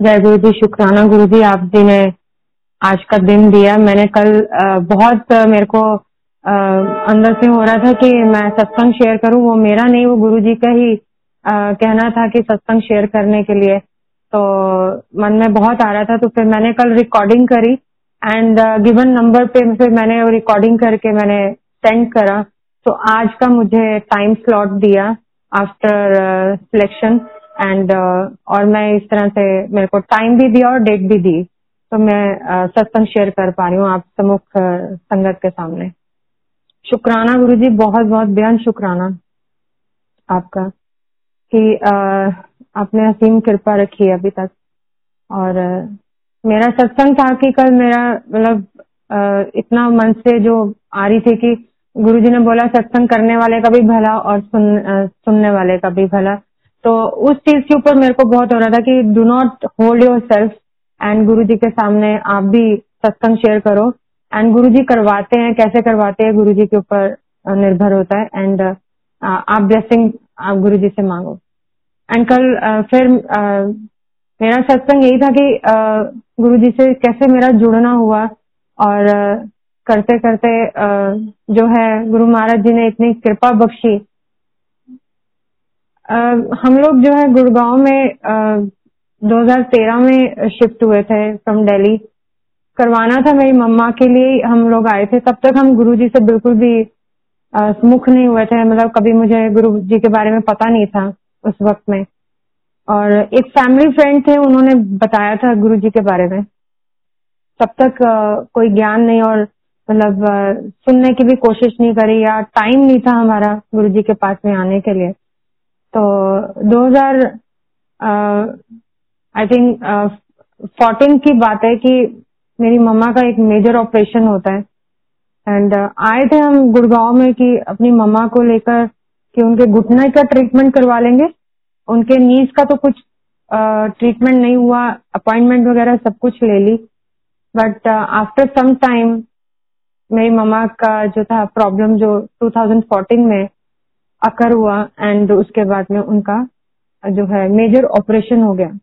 जय गुरु जी, शुक्राना गुरु जी, आप जी ने आज का दिन दिया। मैंने कल बहुत मेरे को अंदर से हो रहा था कि मैं सत्संग शेयर करूँ। वो मेरा नहीं, वो गुरु जी का ही कहना था कि सत्संग शेयर करने के लिए। तो मन में बहुत आ रहा था तो फिर मैंने कल रिकॉर्डिंग करी एंड गिवन नंबर पे फिर मैंने रिकॉर्डिंग करके मैंने सेंड करा। तो आज का मुझे टाइम स्लॉट दिया आफ्टर सिलेक्शन एंड और मैं इस तरह से मेरे को टाइम भी दिया और डेट भी दी तो मैं uh, सत्संग शेयर कर पा रही हूँ आप समुख uh, संगत के सामने। शुक्राना गुरु जी बहुत बहुत बेहद शुक्राना आपका कि uh, आपने असीम कृपा रखी है अभी तक। और मेरा सत्संग था कि कल मेरा मतलब इतना मन से जो आ रही थी कि गुरु जी ने बोला सत्संग करने वाले का भी भला और सुन, सुनने वाले का भी भला। तो उस चीज़ के ऊपर मेरे को बहुत हो रहा था कि do not hold yourself and Guru ji के सामने आप भी सत्संग शेयर करो। एंड गुरु जी करवाते हैं, कैसे करवाते हैं गुरु जी के ऊपर निर्भर होता है। एंड आप ब्लेसिंग आप गुरु जी से मांगो। एंड कल फिर मेरा सत्संग यही था कि गुरु जी से कैसे मेरा जुड़ना हुआ और करते करते जो है, गुरु महाराज जी ने इतनी कृपा बख्शी हम लोग जो है गुड़गांव में आ, 2013 में शिफ्ट हुए थे फ्रॉम दिल्ली करवाना था मेरी मम्मा के लिए हम लोग आए थे। तब तक हम गुरु जी से बिल्कुल भी मुख नहीं हुए थे। मतलब कभी मुझे गुरु जी के बारे में पता नहीं था उस वक्त में। और एक फैमिली फ्रेंड थे उन्होंने बताया था गुरु जी के बारे में। तब तक कोई ज्ञान नहीं और मतलब सुनने की भी कोशिश नहीं करी या टाइम नहीं था हमारा गुरु जी के पास में आने के लिए। तो 2000 आई थिंक फोर्टीन की बात है कि मेरी मम्मा का एक मेजर ऑपरेशन होता है। एंड uh, आए थे हम गुड़गांव में कि अपनी मम्मा को लेकर कि उनके घुटने का ट्रीटमेंट करवा लेंगे। उनके नीज का तो कुछ ट्रीटमेंट uh, नहीं हुआ अपॉइंटमेंट वगैरह सब कुछ ले ली। बट आफ्टर सम टाइम मेरी मम्मा का जो था प्रॉब्लम जो 2014 में अकर हुआ एंड उसके बाद में उनका जो है मेजर ऑपरेशन हो गया।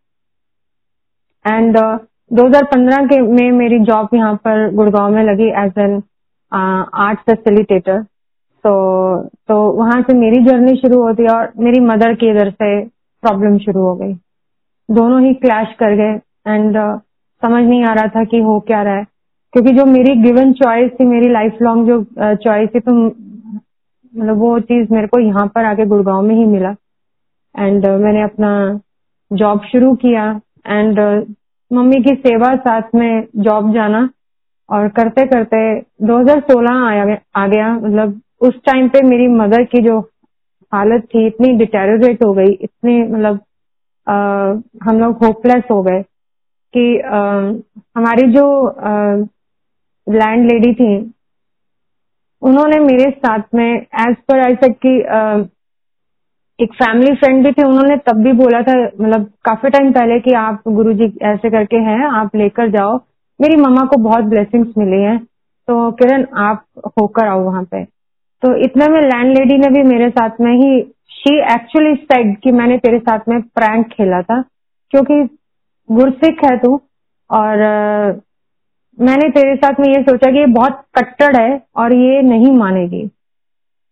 एंड uh, 2015 के में मेरी जॉब यहाँ पर गुड़गांव में लगी एज एन आर्ट फैसिलिटेटर तो तो वहाँ से मेरी जर्नी शुरू होती और मेरी मदर की इधर से प्रॉब्लम शुरू हो गई। दोनों ही क्लैश कर गए एंड uh, समझ नहीं आ रहा था कि हो क्या रहा है। क्योंकि जो मेरी गिवन चॉइस थी मेरी लाइफ लॉन्ग जो चॉइस uh, थी तो मतलब वो चीज़ मेरे को यहाँ पर आके गुड़गांव में ही मिला। एंड uh, मैंने अपना जॉब शुरू किया एंड uh, मम्मी की सेवा साथ में जॉब जाना और करते करते 2016 आया आ गया। मतलब उस टाइम पे मेरी मदर की जो हालत थी इतनी डिटेरोरेट हो गई इतनी मतलब हम लोग होपलेस हो गए कि आ, हमारी जो लैंड लेडी थी उन्होंने मेरे साथ में एज पर आई कि एक फैमिली फ्रेंड भी थे, उन्होंने तब भी बोला था मतलब काफ़ी टाइम पहले कि आप गुरुजी ऐसे करके हैं, आप लेकर जाओ। मेरी मम्मा को बहुत ब्लेसिंग्स मिली हैं। तो किरण, आप होकर आओ वहाँ पे। तो इतना में लैंड लेडी ने भी मेरे साथ में ही शी एक्चुअली सेड कि मैंने तेरे साथ में प्रैंक खेला था, क्योंकि गुरसिख है तू, और मैंने तेरे साथ में ये सोचा कि ये बहुत कट्टर है और ये नहीं मानेगी।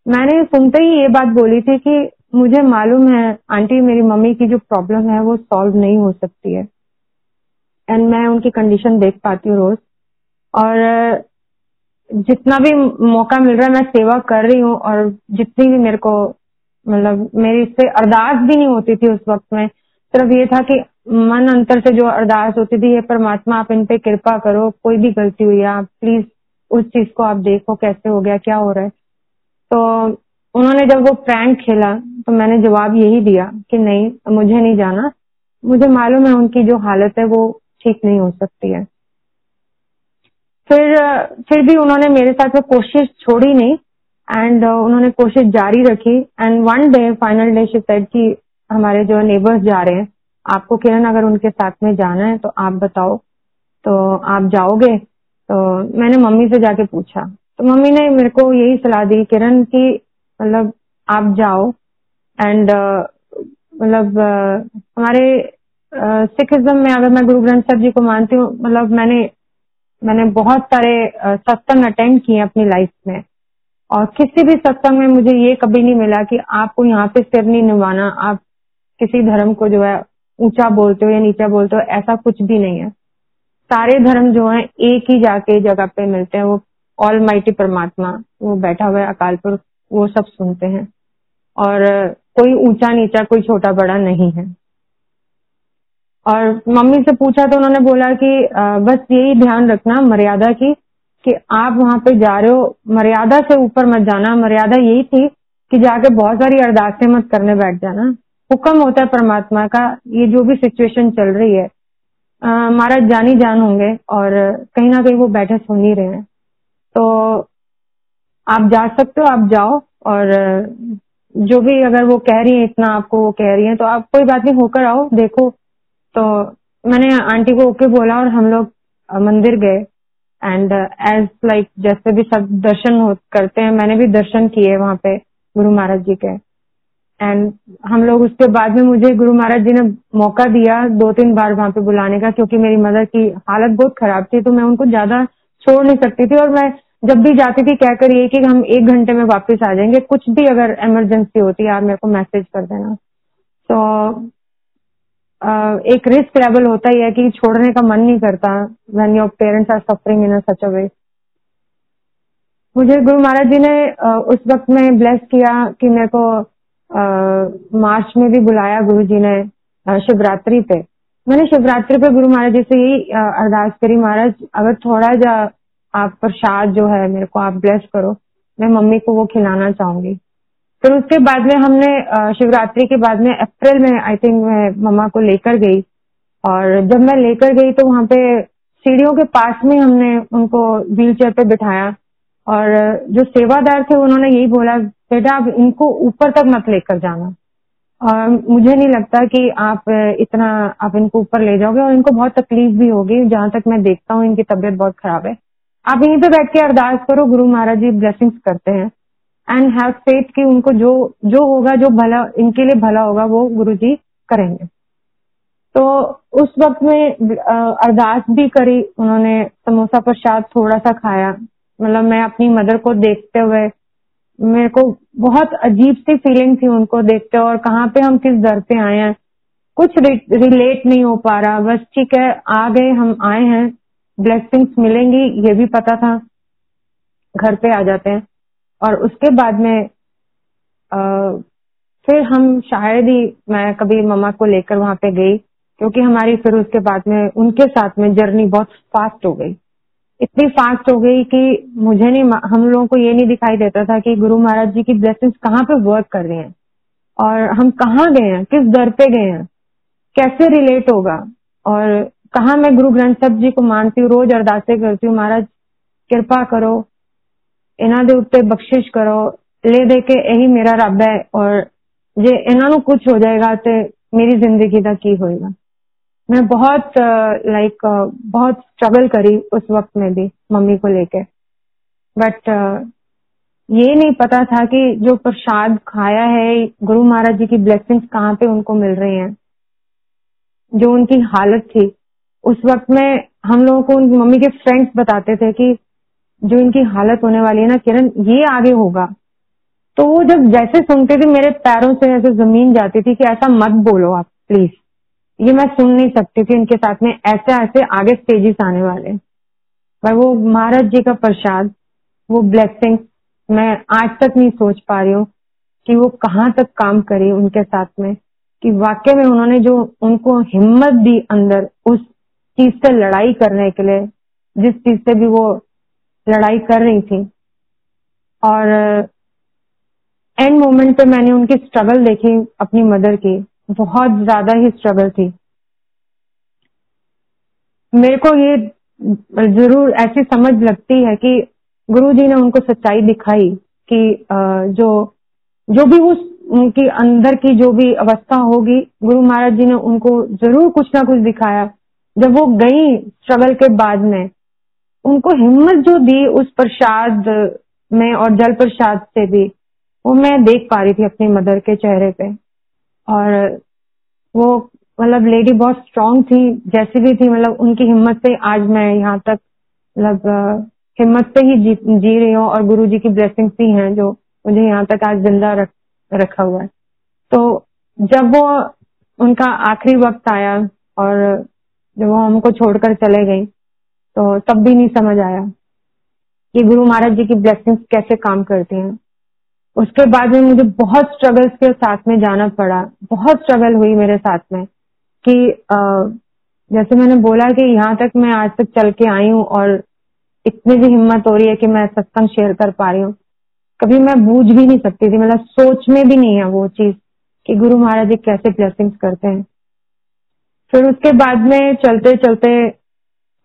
मैंने सुनते ही ये बात बोली थी कि मुझे मालूम है, आंटी, मेरी मम्मी की जो प्रॉब्लम है, वो सॉल्व नहीं हो सकती है। एंड मैं उनकी कंडीशन देख पाती हूँ रोज। और जितना भी मौका मिल रहा है, मैं सेवा कर रही हूँ और जितनी भी मेरे को मतलब मेरी इससे अरदास भी नहीं होती थी उस वक्त में। सिर्फ़ ये था कि मन अंतर से जो अरदास होती थी परमात्मा, आप इन पे कृपा करो, कोई भी गलती हुई है आप प्लीज़ उस चीज़ को आप देखो, कैसे हो गया, क्या हो रहा है? तो उन्होंने जब वो प्रैंक खेला तो मैंने जवाब यही दिया कि नहीं, मुझे नहीं जाना। मुझे मालूम है उनकी जो हालत है, वो ठीक नहीं हो सकती है। फिर फिर भी उन्होंने मेरे साथ वो कोशिश छोड़ी नहीं एंड उन्होंने कोशिश जारी रखी। And one day final day ship कि हमारे जो नेबर्स जा रहे हैं आपको किरण अगर उनके साथ में जाना है तो आप बताओ। तो आप जाओगे तो मैंने मम्मी से जाके पूछा। तो मम्मी ने मेरे को यही सलाह दी किरण की मतलब आप जाओ। एंड uh, मतलब uh, हमारे सिखिज्म में अगर मैं गुरु ग्रंथ साहब जी को मानती हूँ मतलब मैंने मैंने बहुत सारे सत्संग अटेंड किए अपनी लाइफ में। और किसी भी सत्संग में मुझे ये कभी नहीं मिला कि आपको यहाँ पे सिर नहीं निभाना आप किसी धर्म को जो है ऊँचा बोलते हो या नीचा बोलते हो, ऐसा कुछ भी नहीं है। सारे धर्म जो है, एक ही जाके जगह पे मिलते हैं, वो ऑल माइटी परमात्मा, वो बैठा हुआ है अकाल पर वो सब सुनते हैं। और कोई ऊँचा नीचा, कोई छोटा बड़ा नहीं है। और मम्मी से पूछा तो उन्होंने बोला कि बस यही ध्यान रखना मर्यादा की, कि आप वहाँ पे जा रहे हो। मर्यादा से ऊपर मत जाना। मर्यादा यही थी कि जाके बहुत सारी अरदासें मत करने बैठ जाना। हुक्म होता है परमात्मा का, ये जो भी सिचुएशन चल रही है महाराज जानी जान होंगे और कहीं ना कहीं वो बैठे सुन ही रहे हैं। तो आप जा सकते हो, आप जाओ और जो भी अगर वो कह रही है, इतना आपको वो कह रही है तो आप कोई बात नहीं, होकर आओ, देखो। तो मैंने आंटी को ओके बोला और हम लोग मंदिर गए एंड एज लाइक जैसे भी सब दर्शन करते हैं, मैंने भी दर्शन किए वहाँ पे गुरु महाराज जी के। एंड हम लोग उसके बाद में मुझे गुरु महाराज जी ने मौका दिया दो तीन बार वहाँ पे बुलाने का, क्योंकि मेरी मदर की हालत बहुत खराब थी तो मैं उनको ज़्यादा छोड़ नहीं सकती थी। और मैं जब भी जाती थी क्या करिए कि हम एक घंटे में वापस आ जाएँगे। कुछ भी अगर इमरजेंसी होती है आप मेरे को मैसेज कर देना। तो एक रिस्क लेवल होता ही है कि छोड़ने का मन नहीं करता when your parents are suffering in such a way मुझे गुरु महाराज जी ने उस वक्त में ब्लेस किया कि मेरे को मार्च में भी बुलाया गुरु जी ने शिवरात्रि पे। मैंने शिवरात्रि पे गुरु महाराज जी से यही अरदास करी, महाराज, अगर थोड़ा जा आप प्रसाद जो है मेरे को आप ब्लेस करो, मैं मम्मी को वो खिलाना चाहूँगी। फिर उसके बाद में हमने शिवरात्रि के बाद में अप्रैल में आई थिंक मैं मम्मा को लेकर गई। और जब मैं लेकर गई तो वहाँ पे सीढ़ियों के पास में हमने उनको व्हील चेयर पे बिठाया। और जो सेवादार थे, उन्होंने यही बोला, बेटा आप इनको ऊपर तक मत लेकर जाना। और मुझे नहीं लगता कि आप इतना, आप इनको ऊपर ले जाओगे, और इनको बहुत तकलीफ़ भी होगी, जहाँ तक मैं देखता हूँ, इनकी तबीयत बहुत खराब है। आप यहीं पे बैठ के अरदास करो, गुरु महाराज जी, ब्लेसिंग्स करते हैं। एंड हैव फेथ कि उनको जो जो होगा, जो भला, इनके लिए भला होगा, वो गुरु जी करेंगे। तो उस वक्त में अरदास भी करी, उन्होंने समोसा प्रसाद थोड़ा सा खाया। मतलब मैं अपनी मदर को देखते हुए मेरे को बहुत अजीब सी फीलिंग थी उनको देखते हुए और कहाँ पे हम किस दर पे आए हैं। कुछ रिलेट नहीं हो पा रहा। बस ठीक है आ गए हम आए हैं। ब्लेसिंग्स मिलेंगी ये भी पता था। घर पे आ जाते हैं। और उसके बाद में आ, फिर हम शायद ही मैं कभी मम्मा को लेकर वहाँ पे गई क्योंकि हमारी फिर उसके बाद में उनके साथ में जर्नी बहुत फास्ट हो गई। इतनी फास्ट हो गई कि मुझे नहीं हम लोगों को ये नहीं दिखाई देता था कि गुरु महाराज जी की ब्लेसिंग्स कहाँ पे वर्क कर रही हैं। और हम कहाँ गए हैं? किस दर पे गए हैं? कैसे रिलेट होगा? और कहा मैं गुरु ग्रंथ साहब जी को मानती हूँ? रोज अरदासे करती हूँ, महाराज, कृपा करो, इन्हों के उत्ते बख्शिश करो, ले दे के यही मेरा रब है, और जे इन्हों कुछ हो जाएगा तो मेरी ज़िंदगी का की होएगा। मैं बहुत लाइक बहुत स्ट्रगल करी उस वक्त में भी मम्मी को लेके। बट ये नहीं पता था कि जो प्रसाद खाया है, गुरु महाराज जी की ब्लेसिंग्स कहाँ पे उनको मिल रही हैं। जो उनकी हालत थी, उस वक्त में हम लोगों को उनकी मम्मी के फ्रेंड्स बताते थे कि जो इनकी हालत होने वाली है ना, किरण, ये आगे होगा। तो वो जब जैसे सुनते थे, मेरे पैरों से ऐसे ज़मीन जाती थी कि ऐसा मत बोलो आप प्लीज़ ये मैं सुन नहीं सकती थी इनके साथ में। ऐसे ऐसे आगे स्टेजेस आने वाले। पर वो महाराज जी का प्रसाद, वो ब्लेसिंग मैं आज तक नहीं सोच पा रही हूँ कि वो कहाँ तक काम करी उनके साथ में। कि वाकई में उन्होंने जो उनको हिम्मत दी अंदर उस चीज़ से लड़ाई करने के लिए, जिस चीज़ से भी वो लड़ाई कर रही थी। और एंड मोमेंट पे मैंने उनकी स्ट्रगल देखी अपनी मदर की। बहुत ज़्यादा ही स्ट्रगल थी। मेरे को ये ज़रूर ऐसी समझ लगती है कि गुरु जी ने उनको सच्चाई दिखाई कि जो जो भी उस, उनकी अंदर की जो भी अवस्था होगी, गुरु महाराज जी ने उनको ज़रूर कुछ ना कुछ दिखाया। जब वो गई स्ट्रगल के बाद में, उनको हिम्मत जो दी उस प्रसाद में और जल प्रसाद से भी, वो मैं देख पा रही थी अपनी मदर के चेहरे पे। और वो मतलब लेडी बहुत स्ट्रांग थी जैसी भी थी मतलब उनकी हिम्मत से आज मैं यहाँ तक मतलब हिम्मत से ही जी, जी रही हूँ और गुरु जी की ब्लेसिंग्स भी हैं जो मुझे यहाँ तक आज ज़िंदा रख, रखा हुआ है। तो जब वो उनका आखिरी वक्त आया और जब वो हमको छोड़कर चले गई तो तब भी नहीं समझ आया कि गुरु महाराज जी की ब्लेसिंग्स कैसे काम करती हैं। उसके बाद में मुझे बहुत स्ट्रगल्स के साथ में जाना पड़ा। बहुत स्ट्रगल हुई मेरे साथ में कि आ, जैसे मैंने बोला कि यहाँ तक मैं आज तक चल के आई हूँ और इतनी भी हिम्मत हो रही है कि मैं सत्संग शेयर कर पा रही हूँ। कभी मैं बूझ भी नहीं सकती थी मतलब सोच में भी नहीं है वो चीज़ कि गुरु महाराज जी कैसे ब्लेसिंग्स करते हैं। फिर उसके बाद में चलते चलते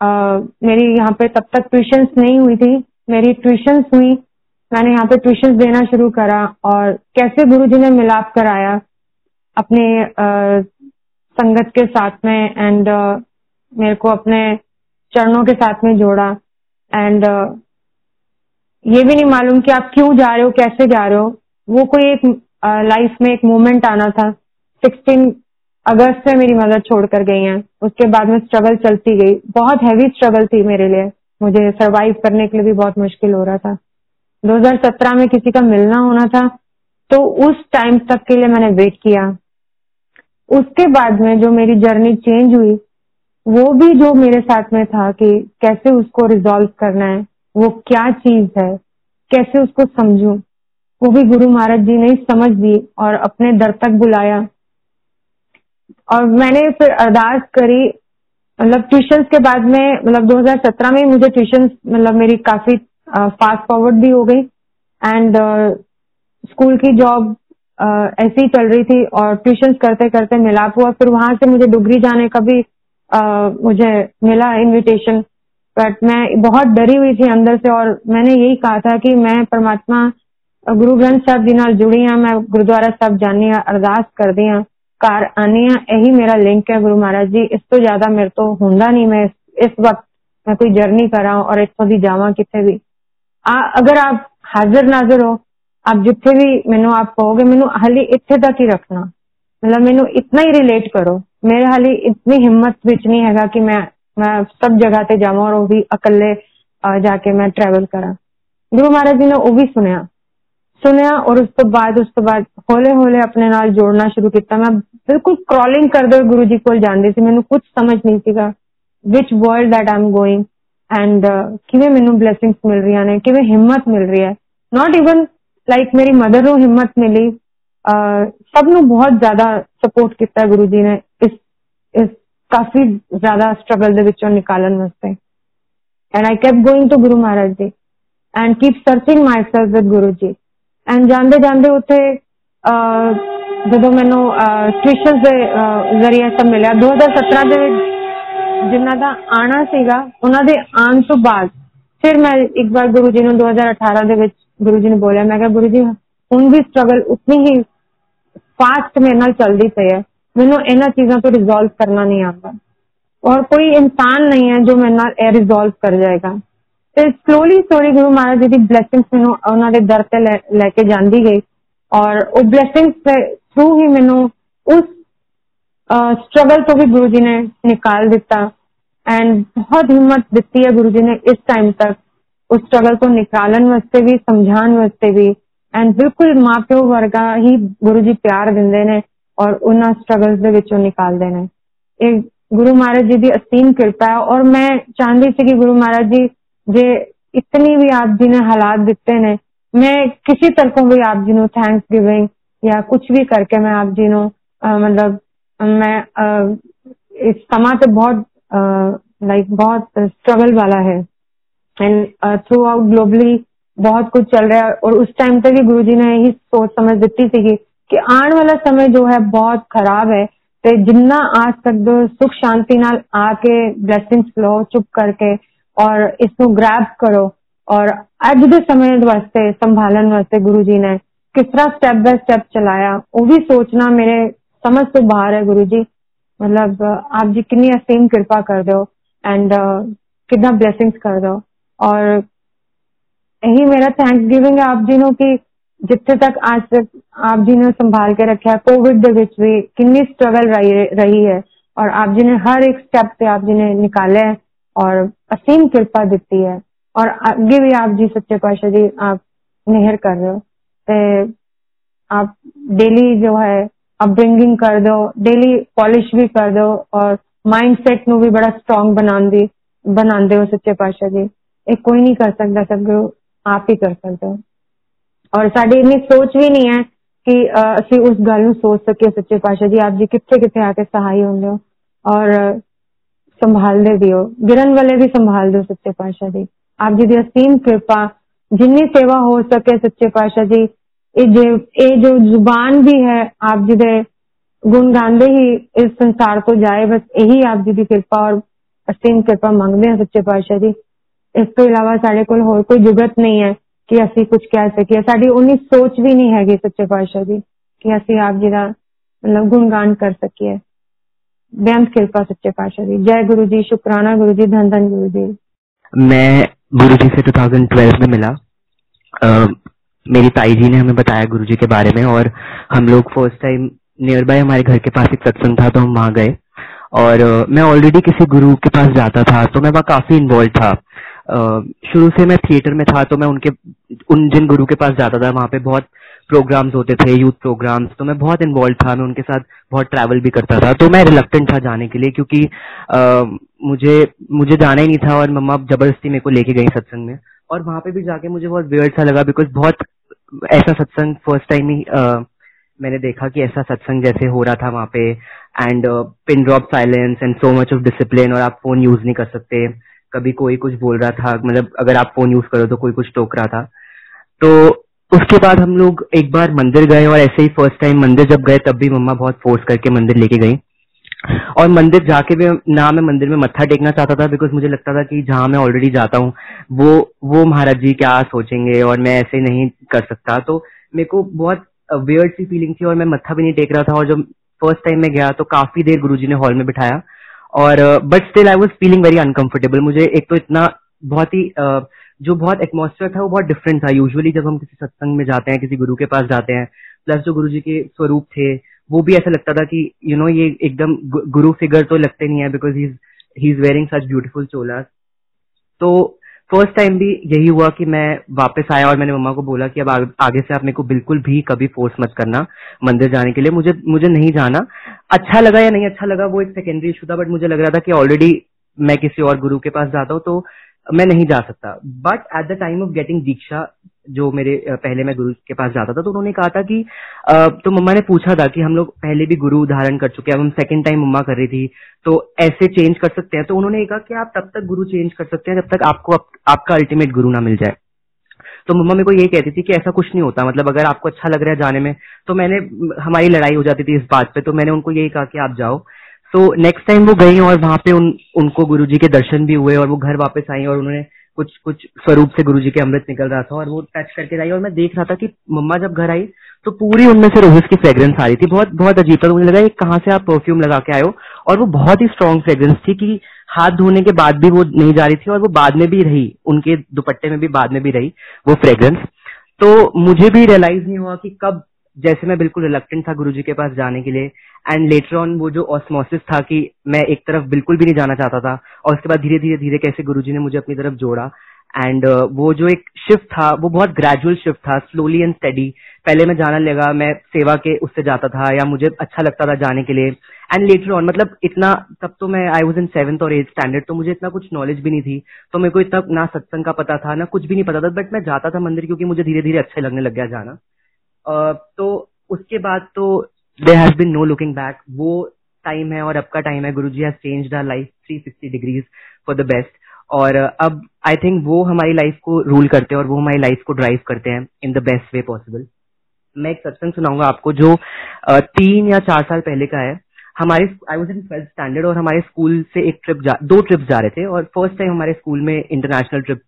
आ, मेरी यहाँ पे तब तक ट्यूशन नहीं हुई थी। मेरी ट्यूशन हुई मैंने यहाँ पे ट्यूशन देना शुरू करा और कैसे गुरु जी ने मिलाप कराया अपने आ, संगत के साथ में एंड मेरे को अपने चरणों के साथ में जोड़ा एंड ये भी नहीं मालूम कि आप क्यों जा रहे हो कैसे जा रहे हो। वो कोई एक लाइफ में एक मोमेंट आना था। 16 अगस्त से मेरी मदर छोड़कर गई हैं। उसके बाद में स्ट्रगल चलती गई। बहुत हैवी स्ट्रगल थी मेरे लिए। मुझे सरवाइव करने के लिए भी बहुत मुश्किल हो रहा था। 2017 में किसी का मिलना होना था तो उस टाइम तक के लिए मैंने वेट किया। उसके बाद में जो मेरी जर्नी चेंज हुई, वो भी जो मेरे साथ में था कि कैसे उसको रिजॉल्व करना है, वो क्या चीज़ है, कैसे उसको समझू, वो भी गुरु महाराज जी ने समझ दी और अपने दर तक बुलाया। और मैंने फिर अरदास करी मतलब ट्यूशन के बाद में मतलब 2017 में मुझे ट्यूशन मतलब मेरी काफ़ी फास्ट फॉरवर्ड भी हो गई। एंड स्कूल की जॉब ऐसी ही चल रही थी और ट्यूशन करते करते मिलाप हुआ। फिर वहाँ से मुझे डुगरी जाने का भी आ, मुझे मिला इनविटेशन बट मैं बहुत डरी हुई थी अंदर से और मैंने यही कहा था कि मैं परमात्मा गुरु ग्रंथ साहब जी जुड़ी हाँ। मैं गुरुद्वारा साहब जानी अरदास कर दी हाँ। कार आनी हाँ यही मेरा लिंक है गुरु महाराज जी। इस तो ज़्यादा मेरे तो होंगे नहीं। मैं इस वक्त मैं कोई जर्नी करा और इतों की जावा कितने भी। आ, अगर आप हाजिर नाजिर हो आप जिथे भी मैनू आप कहोगे मैनू हाली इतने तक ही रखना मतलब मैनू इतना ही रिलेट करो मेरे हाली इतनी हिम्मत बिच नहीं है कि मैं मैं सब जगह ते जावा और वो भी अकले जाके मैं ट्रेवल करा गुरु महाराज जी ने वो भी सुनिया सुनिया और उस तो बाद उस तो बाद हौले हौले अपने नाल जोड़ना शुरू किया मैं बिल्कुल क्रॉलिंग करते हुए गुरु जी को ਜਾਂਦੀ ਸੀ ਮੈਨੂੰ ਕੁਝ ਸਮਝ ਨਹੀਂ ਸੀਗਾ ਵਿਚ world that I'm going and ਕਿਵੇਂ ਮੈਨੂੰ ਬਲੇਸਿੰਗਸ ਮਿਲ ਰਹੀਆਂ ਨੇ ਕਿਵੇਂ ਹਿੰਮਤ ਮਿਲ ਰਹੀ ਹੈ ਨਾਟ ਇਵਨ ਲਾਈਕ ਮੇਰੀ ਮਦਰ ਨੂੰ ਹਿੰਮਤ ਮਿਲੀ ਸਭ ਨੂੰ ਬਹੁਤ ਜ਼ਿਆਦਾ ਸਪੋਰਟ ਕੀਤਾ ਗੁਰੂ ਜੀ ਨੇ ਇਸ ਇਸ ਕਾਫੀ ਜ਼ਿਆਦਾ ਸਟਰਗਲ ਦੇ ਵਿੱਚੋਂ ਨਿਕਾਲਣ ਵਾਸਤੇ and I kept going to Guru Maharaj ji and keep searching myself with Guru ji and ਜਾਂਦੇ ਜਾਂਦੇ ਉੱਥੇ ਜਦੋਂ ਮੈਨੂੰ ਟਿਊਸ਼ਨ ਦੇ ਜ਼ਰੀਏ ਸਭ ਮਿਲਿਆ 2017 ਦੇ ਵਿੱਚ ਜਿਨ੍ਹਾਂ ਦਾ ਆਣਾ ਸੀਗਾ, ਉਹਨਾਂ ਦੇ ਆਉਣ ਤੋਂ ਬਾਅਦ ਫਿਰ ਮੈਂ ਇੱਕ ਵਾਰ ਗੁਰੂ ਜੀ ਨੂੰ 2018 ਦੇ ਵਿੱਚ ਗੁਰੂ ਜੀ ਨੇ ਬੋਲਿਆ, ਮੈਂ ਕਿਹਾ ਗੁਰੂ ਜੀ, ਹੁਣ ਵੀ ਸਟਰਗਲ ਉਤਨੀ ਹੀ ਫਾਸਟ ਮੇਰੇ ਨਾਲ ਚੱਲਦੀ ਪਈ ਹੈ, ਮੈਨੂੰ ਇਹਨਾਂ ਚੀਜ਼ਾਂ ਤੋਂ ਰਿਜ਼ੋਲਵ ਕਰਨਾ ਨਹੀਂ ਆਉਂਦਾ। ਔਰ ਕੋਈ ਇਨਸਾਨ ਨਹੀਂ ਹੈ ਜੋ ਮੇਰੇ ਨਾਲ ਇਹ ਰਿਜ਼ੋਲਵ ਕਰ ਜਾਏਗਾ। ਤੇ ਸਲੋਲੀ ਸਲੋਲੀ ਗੁਰੂ ਮਹਾਰਾਜ ਜੀ ਦੀ ਬਲੇਸਿੰਗਸ ਮੈਨੂੰ ਉਹਨਾਂ ਦੇ ਦਰ ਤੇ ਲੈ ਕੇ ਜਾਂਦੀ ਗਈ। ਔਰ ਉਹ ਬਲੇਸਿੰਗਸ ਥਰੂ ਹੀ ਮੈਨੂੰ ਉਸ ਸਟਰਗਲ ਤੋਂ ਵੀ ਗੁਰੂ ਜੀ ਨੇ ਨਿਕਾਲ ਦਿੱਤਾ ਐਂਡ ਬਹੁਤ ਹਿੰਮਤ ਦਿੱਤੀ ਹੈ ਗੁਰੂ ਜੀ ਨੇ ਇਸ ਟਾਈਮ ਤੱਕ ਉਸ ਸਟਰਗਲ ਤੋਂ ਨਿਕਾਲਣ ਵਾਸਤੇ ਵੀ ਸਮਝਾਉਣ ਵਾਸਤੇ ਵੀ ਐਂਡ ਬਿਲਕੁਲ ਮਾਪਿਓ ਵਰਗਾ ਹੀ ਗੁਰੂ ਜੀ ਪਿਆਰ ਦਿੰਦੇ ਨੇ ਔਰ ਉਹਨਾਂ ਸਟਰਗਲਸ ਦੇ ਵਿੱਚੋਂ ਨਿਕਾਲਦੇ ਨੇ ਇਹ ਗੁਰੂ ਮਹਾਰਾਜ ਜੀ ਦੀ ਅਸੀਮ ਕਿਰਪਾ ਹੈ ਔਰ ਮੈਂ ਚਾਹੁੰਦੀ ਸੀ ਕਿ ਗੁਰੂ ਮਹਾਰਾਜ ਜੀ ਜੇ इतनी भी आप जी ने हालात दिते ने मैं किसी तरफों भी आप जी नो थैंक्स गिविंग या कुछ भी करके मैं आप जी नो मतलब मैं इस समा तो बहुत लाइक बहुत स्ट्रगल वाला है। एंड थ्रू आउट ग्लोबली बहुत कुछ चल रहा है। और उस टाइम तक भी गुरु जी ने यही सोच समझ दी थी कि आने वाला समय जो है बहुत खराब है। तो जिन्ना आ सकते हो सुख शांति नाल आके ब्लेसिंग्स लो चुप करके और इसको ग्रैब करो। और अज के समय वास्ते, संभालन वास्ते गुरु जी ने किस तरह स्टेप बाय स्टेप चलाया, वो भी सोचना मेरे समझ तो बाहर है गुरु जी मतलब आप जी कितनी असीम कृपा कर दो एंड कितना ब्लेसिंग्स कर दो और यही मेरा थैंक्स गिविंग है आप जी नो कि ਜਿੱਥੇ ਤੱਕ ਅੱਜ ਤੱਕ ਆਪ ਜੀ ਨੇ ਸੰਭਾਲ ਕੇ ਰੱਖਿਆ ਕੋਵਿਡ ਦੇ ਵਿੱਚ ਵੀ ਕਿੰਨੀ ਸਟਰਗਲ ਰਹੀ ਹੈ ਔਰ ਆਪ ਜੀ ਨੇ ਹਰ ਇੱਕ ਸਟੈਪ ਤੇ ਆਪ ਜੀ ਨੇ ਨਿਕਾਲਿਆ ਔਰ ਅਸੀਮ ਕਿਰਪਾ ਦਿੱਤੀ ਹੈ ਔਰ ਅੱਗੇ ਵੀ ਆਪ ਜੀ ਸੱਚੇ ਪਾਤਸ਼ਾਹ ਜੀ ਆਪ ਮਿਹਰ ਕਰ ਰਹੇ ਹੋ ਤੇ ਆਪ ਡੇਲੀ ਜੋ ਹੈ ਅਪਬ੍ਰਿੰਗਿੰਗ ਕਰ ਦੋ ਡੇਲੀ ਪਾਲਿਸ਼ ਵੀ ਕਰ ਦੋ ਔਰ ਮਾਈਂਡਸੈਟ ਨੂੰ ਵੀ ਬੜਾ ਸਟਰੋਂਗ ਬਣਾਉਂਦੀ ਬਣਾਉਂਦੇ ਹੋ ਸੱਚੇ ਪਾਤਸ਼ਾਹ ਜੀ ਇਹ ਕੋਈ ਨਹੀਂ ਕਰ ਸਕਦਾ ਸਭ ਆਪ ਹੀ ਕਰ ਸਕਦੇ ਹੋ ਔਰ ਸਾਡੀ ਇੰਨੀ ਸੋਚ ਵੀ ਨਹੀਂ ਹੈ ਕਿ ਅਸੀਂ ਉਸ ਗੱਲ ਨੂੰ ਸੋਚ ਸਕੀਏ ਸੱਚੇ ਪਾਤਸ਼ਾਹ ਜੀ ਆਪ ਜੀ ਕਿੱਥੇ ਕਿੱਥੇ ਆ ਕੇ ਸਹਾਈ ਹੁੰਦੇ ਹੋ ਔਰ ਸੰਭਾਲਦੇ ਵੀ ਹੋ ਗਿਰਨ ਵਾਲੇ ਵੀ ਸੰਭਾਲਦੇ ਹੋ ਸੱਚੇ ਪਾਤਸ਼ਾਹ ਜੀ ਆਪ ਜੀ ਦੀ ਅਸੀਮ ਕਿਰਪਾ ਜਿੰਨੀ ਸੇਵਾ ਹੋ ਸਕੇ ਸੱਚੇ ਪਾਤਸ਼ਾਹ ਜੀ ਇਹ ਜੇ ਇਹ ਜੋ ਜ਼ੁਬਾਨ ਵੀ ਹੈ ਆਪ ਜੀ ਦੇ ਗੁਣ ਗਾਉਂਦੇ ਹੀ ਇਸ ਸੰਸਾਰ ਤੋਂ ਜਾਏ ਬਸ ਇਹੀ ਆਪ ਜੀ ਦੀ ਕਿਰਪਾ ਔਰ ਅਸੀਮ ਕਿਰਪਾ ਮੰਗਦੇ ਹਾਂ ਸੱਚੇ ਪਾਤਸ਼ਾਹ ਜੀ ਇਸ ਤੋਂ ਇਲਾਵਾ ਸਾਡੇ ਕੋਲ ਹੋਰ ਕੋਈ ਜੁਗਤ ਨਹੀਂ ਹੈ ਕਿ ਅਸੀਂ ਕੁਝ ਕਹਿ ਸਕੀਏ ਸਾਡੀ ਉਨੀ ਸੋਚ ਵੀ ਨਹੀਂ ਹੈਗੀ ਸੱਚੇ ਪਾਤਸ਼ਾਹ ਜੀ ਕਿ ਅਸੀਂ ਆਪ ਜੀ ਦਾ ਮਤਲਬ ਗੁਣਗਾਨ ਕਰ ਸਕੀਏ ਬੇਅੰਤ ਕਿਰਪਾ ਸੱਚੇ पातशाह जी जय गुरु जी शुक्राना गुरु जी धन धन गुरु जी मैं गुरु जी से 2012 में मिला आ, मेरी ताई जी ने हमें बताया गुरु जी के बारे में और हम लोग फ़र्स्ट टाइम नियर बाय हमारे घर के पास एक सत्संग था तो हम वहाँ गए। और मैं ऑलरेडी किसी गुरु के पास जाता था तो मैं वहाँ काफ़ी इन्वॉल्व था। शुरू से मैं थिएटर में था तो मैं उनके उन जिन गुरु के पास जाता था वहाँ पे बहुत प्रोग्राम्स होते थे यूथ प्रोग्राम्स तो मैं बहुत इन्वॉल्व था मैं उनके साथ बहुत ट्रैवल भी करता था। तो मैं रिलक्टेंट था जाने के लिए क्योंकि आ, मुझे मुझे जाना ही नहीं था और मम्मा ज़बरदस्ती मेरे को लेके गई सत्संग में। और वहाँ पे भी जाके मुझे बहुत वेयर सा लगा बिकॉज़ बहुत ऐसा सत्संग फ़र्स्ट टाइम ही मैंने देखा कि ऐसा सत्संग जैसे हो रहा था वहाँ पे and pin drop silence and so much of discipline और आप फ़ोन यूज़ नहीं कर सकते। कभी कोई कुछ बोल रहा था मतलब अगर आप फ़ोन यूज़ करो तो कोई कुछ टोक रहा था। तो उसके बाद हम लोग एक बार मंदिर गए और ऐसे ही फ़र्स्ट टाइम मंदिर जब गए तब भी मम्मा बहुत फोर्स करके मंदिर लेके गई। और मंदिर जाके भी ना मैं मंदिर में मत्था टेकना चाहता था बिकॉज़ मुझे लगता था कि जहाँ मैं ऑलरेडी जाता हूँ, वो वो महाराज जी क्या सोचेंगे और मैं ऐसे नहीं कर सकता। तो मेरे को बहुत वियर्ड सी फीलिंग थी और मैं मत्था भी नहीं टेक रहा था और जब फ़र्स्ट टाइम में गया तो काफ़ी देर गुरुजी ने हॉल में बिठाया और but still I was feeling very uncomfortable मुझे एक तो इतना बहुत ही जो बहुत एटमोसफियर था वो बहुत डिफरेंट था। यूजुअली जब हम किसी सत्संग में जाते हैं, किसी गुरु के पास जाते हैं प्लस जो गुरु जी के स्वरूप थे वो भी ऐसा लगता था कि यू you नो know, ये एकदम गुरु फिगर तो लगते नहीं है because he is wearing such beautiful Cholas तो फ़र्स्ट टाइम भी यही हुआ कि मैं वापस आया और मैंने मम्मा को बोला कि अब आगे से आप मेरे को बिल्कुल भी कभी फोर्स मत करना मंदिर जाने के लिए। मुझे मुझे नहीं जाना। अच्छा लगा या नहीं अच्छा लगा वो एक सेकेंडरी इशू था बट मुझे लग रहा था कि ऑलरेडी मैं किसी और गुरु के पास जाता हूँ तो मैं नहीं जा सकता। But at the time of getting दीक्षा जो मेरे पहले मैं गुरु के पास जाता था तो उन्होंने कहा था कि तो मम्मा ने पूछा था कि हम लोग पहले भी गुरु धारण कर चुके हैं अब हम सेकेंड टाइम मम्मा कर रही थी तो ऐसे चेंज कर सकते हैं? तो उन्होंने कहा कि आप तब तक गुरु चेंज कर सकते हैं जब तक आपको आप, आपका अल्टीमेट गुरु ना मिल जाए। तो मम्मा मेरे को यही कहती थी कि ऐसा कुछ नहीं होता मतलब अगर आपको अच्छा लग रहा है जाने में तो मैंने हमारी लड़ाई हो जाती थी इस बात पे तो मैंने उनको यही कहा कि आप जाओ। तो नेक्स्ट टाइम वो गई और वहाँ पे उन उनको गुरुजी के दर्शन भी हुए और वो घर वापस आई और उन्होंने कुछ कुछ स्वरूप से गुरुजी के अमृत निकल रहा था और वो टच करके आई और मैं देख रहा था कि मम्मा जब घर आई तो पूरी उनमें से रोहिस की फ्रेग्रेंस आ रही थी। बहुत बहुत अजीब था। तो मुझे लगा, ये कहाँ से आप परफ्यूम लगा के आयो और वो बहुत ही स्ट्रॉन्ग फ्रेग्रेंस थी कि हाथ धोने के बाद भी वो नहीं जा रही थी और वो बाद में भी रही। उनके दुपट्टे में भी बाद में भी रही वो फ्रेग्रेंस तो मुझे भी रियलाइज़ नहीं हुआ कि कब जैसे मैं बिल्कुल रिलक्टेंट था गुरुजी के पास जाने के लिए एंड लेटर ऑन वो जो ऑस्मोसिस था कि मैं एक तरफ़ बिल्कुल भी नहीं जाना चाहता था और उसके बाद धीरे धीरे धीरे कैसे गुरुजी ने मुझे अपनी तरफ़ जोड़ा एंड uh, वो जो एक शिफ्ट था वो बहुत ग्रेजुअल शिफ्ट था स्लोली एंड स्टडी पहले मैं जाना लगा मैं सेवा के उससे जाता था या मुझे अच्छा लगता था जाने के लिए एंड लेटर ऑन मतलब इतना तब तो मैं आई वॉज़ इन सेवन्थ और एट स्टैंडर्ड तो मुझे इतना कुछ नॉलेज भी नहीं थी तो मेरे को इतना ना सत्संग का पता था ना कुछ भी नहीं पता था बट मैं जाता था मंदिर क्योंकि मुझे धीरे धीरे अच्छा लगने लग गया जाना। तो उसके बाद तो there has been no looking back वो टाइम है और अब का टाइम है. Guru ji has change our life three sixty degrees for the best और अब आई थिंक वो हमारी लाइफ को रूल करते हैं और वो हमारी लाइफ को ड्राइव करते हैं in the best way possible मैं एक सत्संग सुनाऊँगा आपको जो तीन या चार साल पहले का है. हमारे I was in twelfth standard और हमारे स्कूल से एक ट्रिप जा, दो ट्रिप जा रहे थे और फ़र्स्ट टाइम हमारे स्कूल में इंटरनेशनल ट्रिप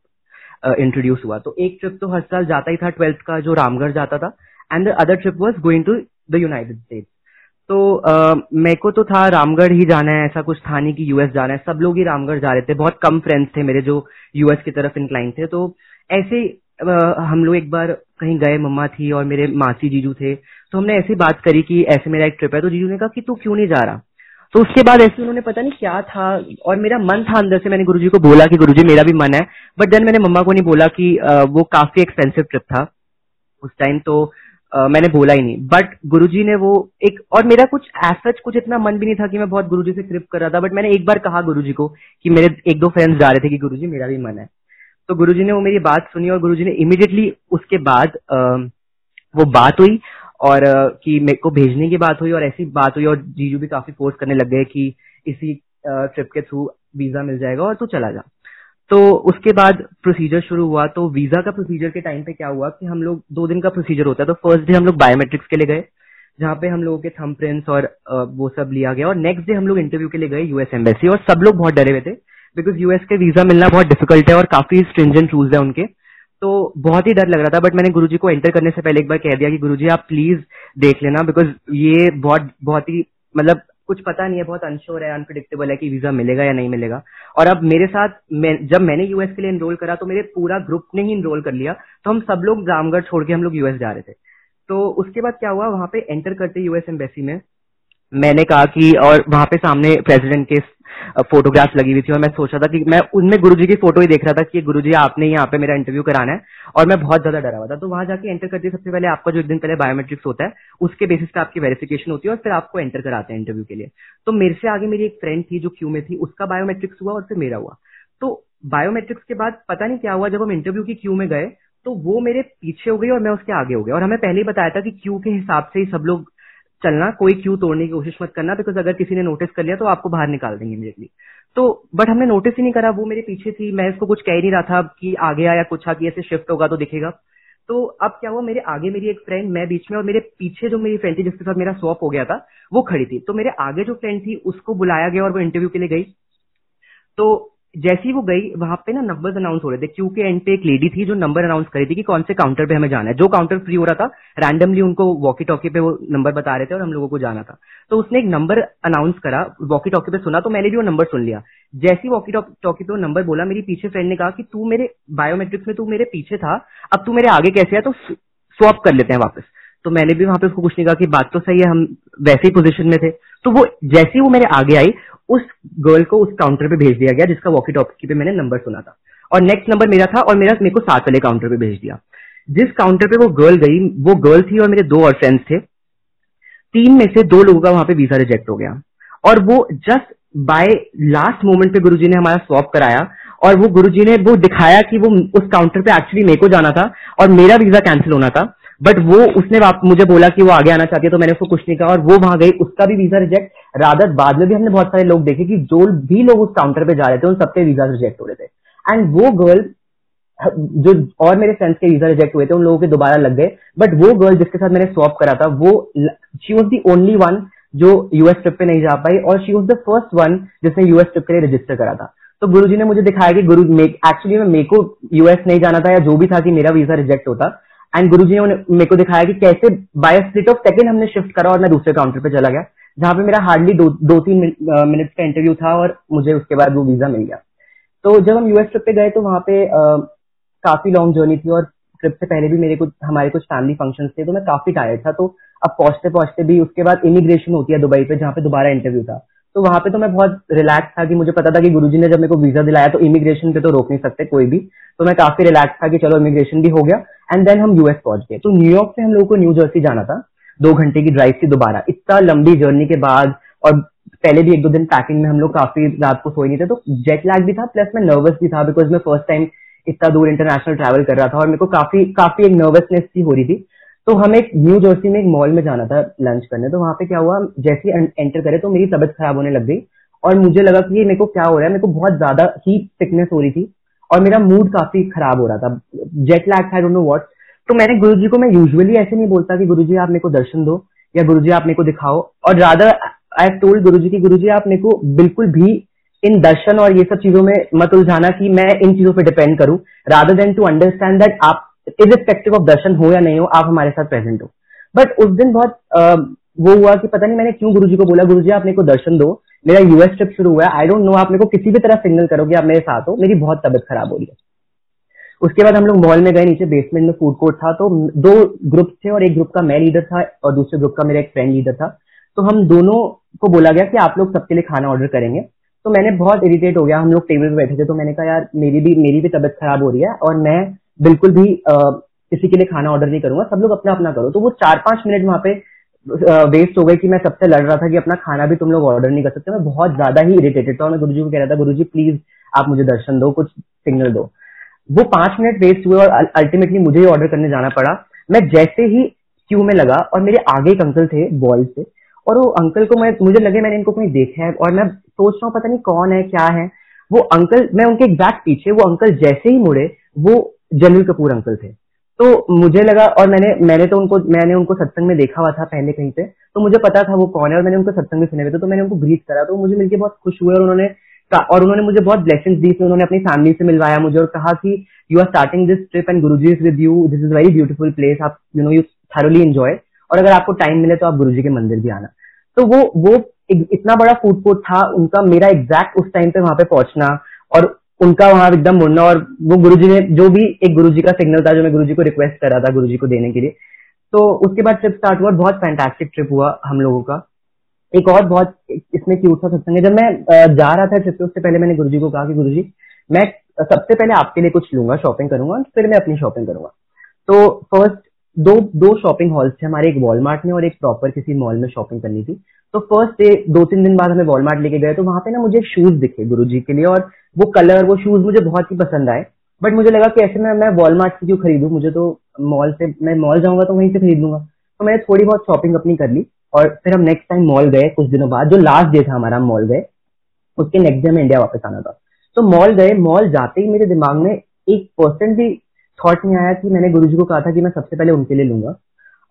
इंट्रोड्यूस हुआ. तो एक ट्रिप तो हर साल जाता ही था. ट्वेल्थ का जो रामगढ़ जाता था and the other trip was going to the United States तो uh, मेरे को तो था रामगढ़ ही जाना है ऐसा कुछ था नहीं कि यूएस जाना है। सब लोग ही रामगढ़ जा रहे थे बहुत कम फ्रेंड्स थे मेरे जो यूएस की तरफ़ इंक्लाइन थे। तो ऐसे हम लोग एक बार कहीं गए मम्मा थी और मेरे मासी जीजू थे। तो हमने ऐसी बात करी कि ऐसे मेरा एक ट्रिप है। तो जीजू ने कहा कि तू क्यों नहीं जा रहा? तो उसके बाद ऐसे उन्होंने पता नहीं क्या था और मेरा मन था अंदर से। मैंने गुरुजी को बोला कि गुरुजी मेरा भी मन है। बट देन मैंने मम्मा को नहीं बोला कि वो काफ़ी एक्सपेंसिव ट्रिप था उस टाइम तो मैंने बोला ही नहीं। बट गुरुजी ने वो एक, और मेरा कुछ एसच कुछ इतना मन भी नहीं था कि मैं बहुत गुरुजी से ट्रिप कर रहा था बट मैंने एक बार कहा गुरुजी को कि मेरे एक दो फ्रेंड्स जा रहे थे कि गुरुजी मेरा भी मन है। तो गुरुजी ने वो मेरी बात सुनी और गुरुजी ने इमिडिएटली उसके बाद वो बात हुई और कि मेरे को भेजने की बात हुई और ऐसी बात हुई और जीजू भी काफ़ी फोर्स करने लग गए कि इसी ट्रिप के थ्रू वीज़ा मिल जाएगा और तू चला जा। तो उसके बाद प्रोसीजर शुरू हुआ। तो वीज़ा का प्रोसीजर के टाइम पे क्या हुआ कि हम लोग दो दिन का प्रोसीजर होता है। तो फ़र्स्ट डे हम लोग बायोमेट्रिक्स के लिए गए, जहाँ पे हम लोगों के थम प्रिंट्स और वो सब लिया गया। और नेक्स्ट डे हम लोग इंटरव्यू के लिए गए यूएस एम्बेसी और सब लोग बहुत डरे हुए थे बिकॉज़ यूएस के वीज़ा मिलना बहुत डिफ़िकल्ट है और काफ़ी स्ट्रिंजेंट रूल्स है उनके। तो बहुत ही डर लग रहा था बट मैंने गुरुजी को एंटर करने से पहले एक बार कह दिया कि गुरुजी आप प्लीज़ देख लेना बिकॉज़ ये बहुत बहुत ही मतलब कुछ पता नहीं है बहुत अनश्योर है अनप्रिडिक्टेबल है कि वीज़ा मिलेगा या नहीं मिलेगा। और अब मेरे साथ मैं, जब मैंने यूएस के लिए इनरोल करा तो मेरे पूरा ग्रुप ने ही इनरोल कर लिया। तो हम सब लोग रामगढ़ छोड़ के हम लोग यूएस जा रहे थे। तो उसके बाद क्या हुआ वहाँ पे एंटर करते यूएस एम्बेसी में मैंने कहा कि और वहाँ पे सामने प्रेसिडेंट के फोटोग्राफ लगी हुई थी और मैं सोच था कि मैं उनमें गुरुजी की फ़ोटो ही देख रहा था कि गुरुजी आपने यहाँ पे मेरा इंटरव्यू कराना है। और मैं बहुत ज़्यादा डरा हुआ था। तो वहाँ जाके एंटर करते सबसे पहले आपका जो एक दिन पहले बायोमेट्रिक्स होता है, उसके बेसिस पे आपकी वेरिफिकेशन होती है और फिर आपको एंटर कराते हैं इंटरव्यू के लिए। तो मेरे से आगे मेरी एक फ्रेंड थी जो क्यू में थी, उसका बायोमेट्रिक्स हुआ और फिर मेरा हुआ। तो बायोमेट्रिक्स के बाद पता नहीं क्या हुआ, जब हम इंटरव्यू की क्यू में गए तो वो मेरे पीछे हो गई और मैं उसके आगे हो गया। और हमें पहले ही बताया था कि क्यू के हिसाब से ही सब लोग चलना, कोई क्यू तोड़ने की कोशिश मत करना बिकॉज़ अगर किसी ने नोटिस कर लिया तो आपको बाहर निकाल देंगे इमीडिएटली तो बट हमने नोटिस ही नहीं करा, वो मेरे पीछे थी, मैं इसको कुछ कह ही नहीं रहा था कि आगे आया, कुछ कि ऐसे शिफ्ट होगा तो दिखेगा। तो अब क्या हुआ, मेरे आगे मेरी एक फ्रेंड मैं बीच में और मेरे पीछे जो मेरी फ्रेंड थी जिसके साथ मेरा स्वॉप हो गया था, वो खड़ी थी। तो मेरे आगे जो फ्रेंड थी, उसको बुलाया गया और वो इंटरव्यू के लिए गई। तो जैसी वो गई, वहाँ पे ना नंबर अनाउंस हो रहे थे। क्यू के एंड पे एक लेडी थी जो नंबर अनाउंस करी थी कि कौन से काउंटर पे हमें जाना है। जो काउंटर फ्री हो रहा था रैंडमली उनको वॉकी टॉकी पे वो नंबर बता रहे थे और हम लोगों को जाना था। तो उसने एक नंबर अनाउंस करा वॉकी टॉकी पे सुना तो मैंने भी वो नंबर सुन लिया। जैसी वॉकी टॉकी पे वो नंबर बोला, मेरी पीछे फ्रेंड ने कहा कि तू मेरे बायोमेट्रिक्स में, तू मेरे पीछे था, अब तू मेरे आगे कैसे है तो स्वॉप कर लेते हैं वापस। तो मैंने भी वहाँ पे उसको कुछ नहीं कहा कि बात तो सही है, हम वैसे ही पोजीशन में थे। तो वो, जैसे ही वो मेरे आगे आई उस गर्ल को उस काउंटर पे भेज दिया गया जिसका वॉकी टॉकी पे मैंने नंबर सुना था। और नेक्स्ट नंबर मेरा था और मेरा मेरे को सात वाले काउंटर पे भेज दिया। जिस काउंटर पे वो गर्ल गई, वो गर्ल थी और मेरे दो और फ्रेंड्स थे। तीन में से दो लोगों का वहाँ पे वीज़ा रिजेक्ट हो गया। और वो जस्ट बाय लास्ट मोमेंट पे गुरुजी ने हमारा स्वॉप कराया और वो गुरुजी ने वो दिखाया कि वो उस काउंटर पे एक्चुअली मेरे को जाना था और मेरा वीज़ा कैंसिल होना था। बट वो उसने मुझे बोला कि वो आगे आना चाहती है तो मैंने उसको कुछ नहीं कहा और वो वहाँ गई। उसका भी वीज़ा रिजेक्ट रादर बाद में भी हमने बहुत सारे लोग देखे कि जो भी लोग उस काउंटर पे जा रहे थे, उन सबके वीज़ा रिजेक्ट हो रहे थे। एंड वो गर्ल जो और मेरे फ्रेंड्स के वीज़ा रिजेक्ट हुए थे, उन लोगों के दोबारा लग गए। बट वो गर्ल जिसके साथ मैंने स्वॉप करा था, वो she was the only one जो यूएस ट्रिप पे नहीं जा पाई और she was the first one जिसने यूएस ट्रिप के लिए रजिस्टर करा था। तो गुरुजी ने मुझे दिखाया कि गुरु एक्चुअली में मेरे को यूएस नहीं जाना था या जो भी था कि मेरा वीज़ा रिजेक्ट होता। एंड गुरु जी ने मेरे को दिखाया कि कैसे बाय स्प्लिट ऑफ़ सेकंड हमने शिफ्ट करा और मैं दूसरे काउंटर पे चला गया। जहाँ पे मेरा हार्डली दो, दो तीन मिनट का इंटरव्यू था और मुझे उसके बाद वो वीज़ा मिल गया। तो जब हम यूएस ट्रिप पे गए तो वहाँ पे आ, काफ़ी लॉन्ग जर्नी थी और ट्रिप से पहले भी मेरे कुछ हमारे कुछ फैमिली फ़ंक्शन थे तो मैं काफ़ी टायर्ड था। तो अब पहुँचते पहुँचते भी उसके बाद इमिग्रेशन होती है दुबई पे जहाँ पे दोबारा इंटरव्यू था। तो वहाँ पे तो मैं बहुत रिलैक्स था कि मुझे पता था कि गुरुजी ने जब मेरे को वीज़ा दिलाया तो इमिग्रेशन पे तो रोक नहीं सकते कोई भी। तो मैं काफ़ी रिलैक्स था कि चलो इमिग्रेशन भी हो गया। एंड देन हम यूएस पहुँच गए। तो न्यूयॉर्क से हम लोगों को न्यू जर्सी जाना था। दो घंटे की ड्राइव थी दोबारा। इतना लंबी जर्नी के बाद और पहले भी एक दो दिन पैकिंग में हम लोग काफ़ी रात को सोए नहीं थे तो जेट लैग भी था प्लस मैं नर्वस भी था बिकॉज़ मैं फ़र्स्ट टाइम इतना दूर इंटरनेशनल ट्रैवल कर रहा था और मेरे को काफ़ी काफ़ी एक नर्वसनेस सी हो रही थी। तो हम एक न्यू जर्सी में एक मॉल में जाना था लंच करने। तो वहाँ पे क्या हुआ, जैसे एंटर करे तो मेरी तबियत खराब होने लग गई और मुझे लगा कि मेरे को क्या हो रहा है, मेरे को बहुत ज़्यादा ही सिकनेस हो रही थी। और मेरा मूड काफ़ी खराब हो रहा था। Jet lag I don't know what तो मैंने गुरु को मैं यूजुअली ऐसे नहीं बोलता कि गुरु जी आप मेरे को दर्शन दो या गुरु जी आप मेरे को दिखाओ। और रादर आई टोल्ड गुरु जी की गुरु जी आप मेरे को बिल्कुल भी इन दर्शन और ये सब चीज़ों में मत उलझाना कि मैं इन चीज़ों पर डिपेंड करूँ। Rather than to understand that आप इरिस्पेक्टिव ऑफ़ दर्शन हो या नहीं हो आप हमारे साथ प्रेजेंट हो। बट उस दिन बहुत आ, वो हुआ कि पता नहीं मैंने क्यों गुरुजी को बोला गुरुजी आप मेरे को दर्शन दो। मेरा यूएस ट्रिप शुरू हुआ आई डोंट नो आप मेरे को किसी भी तरह सिग्नल करोगे आप मेरे साथ हो। मेरी बहुत तबियत खराब हो रही है। उसके बाद हम लोग मॉल में गए नीचे बेसमेंट में फ़ूड कोर्ट था तो दो ग्रुप थे और एक ग्रुप का मैं लीडर था और दूसरे ग्रुप का मेरा एक फ्रेंड लीडर था। तो हम दोनों को बोला गया कि आप लोग सबके लिए खाना ऑर्डर करेंगे। तो मैंने बहुत इरिटेट हो गया। हम लोग टेबल पे बैठे थे तो मैंने कहा यार मेरी भी मेरी भी तबियत खराब हो रही है और मैं बिल्कुल भी आ, किसी के लिए खाना ऑर्डर नहीं करूँगा। सब लोग अपना अपना करो। तो वो चार पाँच मिनट वहाँ पे वेस्ट हो गई कि मैं सबसे लड़ रहा था कि अपना खाना भी तुम लोग ऑर्डर नहीं कर सकते। मैं बहुत ज़्यादा ही इरिटेटेड था मैं गुरुजी को कह रहा था, गुरुजी प्लीज़ आप मुझे दर्शन दो, कुछ सिग्नल दो। वो पाँच मिनट वेस्ट हुए और अल्टीमेटली मुझे ही ऑर्डर करने जाना पड़ा। मैं जैसे ही क्यू में लगा और मेरे आगे एक अंकल थे बॉल से और वो अंकल को मैं, मुझे लगे मैंने इनको कहीं देखा है और मैं सोच रहा हूँ, पता नहीं कौन है, क्या है। वो अंकल मैं उनके एग्जैक्ट पीछे, वो अंकल जैसे ही मुड़े, वो जनील कपूर अंकल थे। तो मुझे लगा, और मैंने मैंने तो उनको, मैंने उनको सत्संग में देखा हुआ था पहले कहीं पे तो मुझे पता था वो कौन है, और मैंने उनको सत्संग में सुने हुए थे तो मैंने उनको ग्रीट करा तो मुझे मिलकर बहुत खुश हुए, और उन्होंने और उन्होंने मुझे बहुत ब्लेसिंग दी थी उन्होंने अपनी फैमिली से मिलवाया मुझे, और कहा कि you are starting this trip and Guru ji is with you this is very beautiful place आप you know you thoroughly enjoy और अगर आपको टाइम मिले तो आप गुरु जी के मंदिर भी आना। तो वो वो इतना बड़ा फ़ूड कोर्ट था, उनका मेरा एग्जैक्ट उस टाइम पे वहाँ पे पहुँचना, और उनका वहाँ एकदम मुड़ना और वो गुरुजी ने जो भी एक गुरुजी का सिग्नल था, जो मैं गुरुजी को रिक्वेस्ट करा था गुरुजी को देने के लिए। तो उसके बाद ट्रिप स्टार्ट हुआ बहुत फैंटास्टिक ट्रिप हुआ हम लोगों का। एक और बहुत इसमें क्यूट सा सत्संग है। जब मैं जा रहा था ट्रिप पे, उससे पहले मैंने गुरुजी को कहा कि गुरुजी, मैं सबसे पहले आपके लिए कुछ लूँगा शॉपिंग करूँगा फिर मैं अपनी शॉपिंग करूँगा। तो फ़र्स्ट दो दो शॉपिंग हॉल्स थे हमारे, एक वॉलमार्ट में और एक प्रॉपर किसी मॉल में शॉपिंग करनी थी। तो फ़र्स्ट डे दो तीन दिन बाद हमें वॉलमार्ट लेके गए तो वहाँ पे ना मुझे शूज़ दिखे गुरु जी के लिए और वो कलर वो शूज़ मुझे बहुत ही पसंद आए। बट मुझे लगा कि ऐसे में मैं वॉलमार्ट से क्यों खरीदू? मुझे तो मॉल से, मैं मॉल जाऊँगा तो वहीं से खरीद लूँगा। तो मैंने थोड़ी बहुत शॉपिंग अपनी कर ली और फिर हम नेक्स्ट टाइम मॉल गए कुछ दिनों बाद, जो लास्ट डे था हमारा मॉल गए, उसके नेक्स्ट डे हमें इंडिया वापस आना था। तो मॉल गए मॉल जाते ही मेरे दिमाग में एक परसेंट भी थॉट नहीं आया कि मैंने गुरुजी को कहा था कि मैं सबसे पहले उनके लिए लूँगा।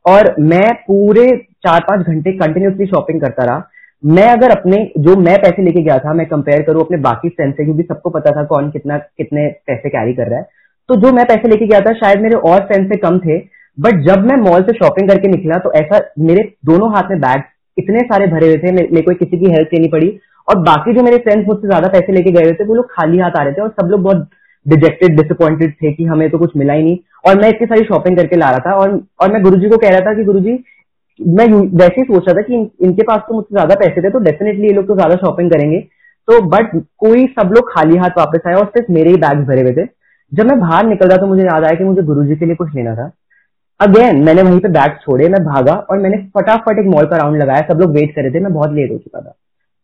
और मैं पूरे चार पाँच घंटे कंटिन्यूसली शॉपिंग करता रहा। मैं अगर अपने, जो मैं पैसे लेके गया था, मैं कंपेयर करूँ अपने बाकी फ्रेंड से, क्योंकि सबको पता था कौन कितना, कितने पैसे कैरी कर रहा है। तो जो मैं पैसे लेके गया था, शायद मेरे और फ्रेंड से कम थे। बट जब मैं मॉल से शॉपिंग करके निकला तो ऐसा मेरे दोनों हाथ में बैग इतने सारे भरे हुए थे मेरे को किसी की हेल्प लेनी पड़ी। और बाकी जो मेरे फ्रेंड्स मुझसे ज़्यादा पैसे लेके गए थे, वो लोग खाली हाथ आ रहे थे और सब लोग बहुत डिजेक्टेड डिसअपॉइंटेड थे कि हमें तो कुछ मिला ही नहीं। और मैं इतनी सारी शॉपिंग करके ला रहा था और और मैं गुरुजी को कह रहा था कि गुरुजी मैं वैसे ही सोच रहा था कि इन, इनके पास तो मुझसे ज़्यादा पैसे थे तो डेफिनेटली ये लोग तो ज़्यादा शॉपिंग करेंगे। तो बट कोई सब लोग खाली हाथ वापस आए और सिर्फ़ मेरे ही बैग भरे हुए थे। जब मैं बाहर निकल रहा तो मुझे याद आया कि मुझे गुरुजी के लिए कुछ लेना था। अगेन मैंने वहीं पे बैग छोड़े मैं भागा और मैंने फटाफट एक मॉल का राउंड लगाया सब लोग वेट कर रहे थे मैं बहुत लेट हो चुका था।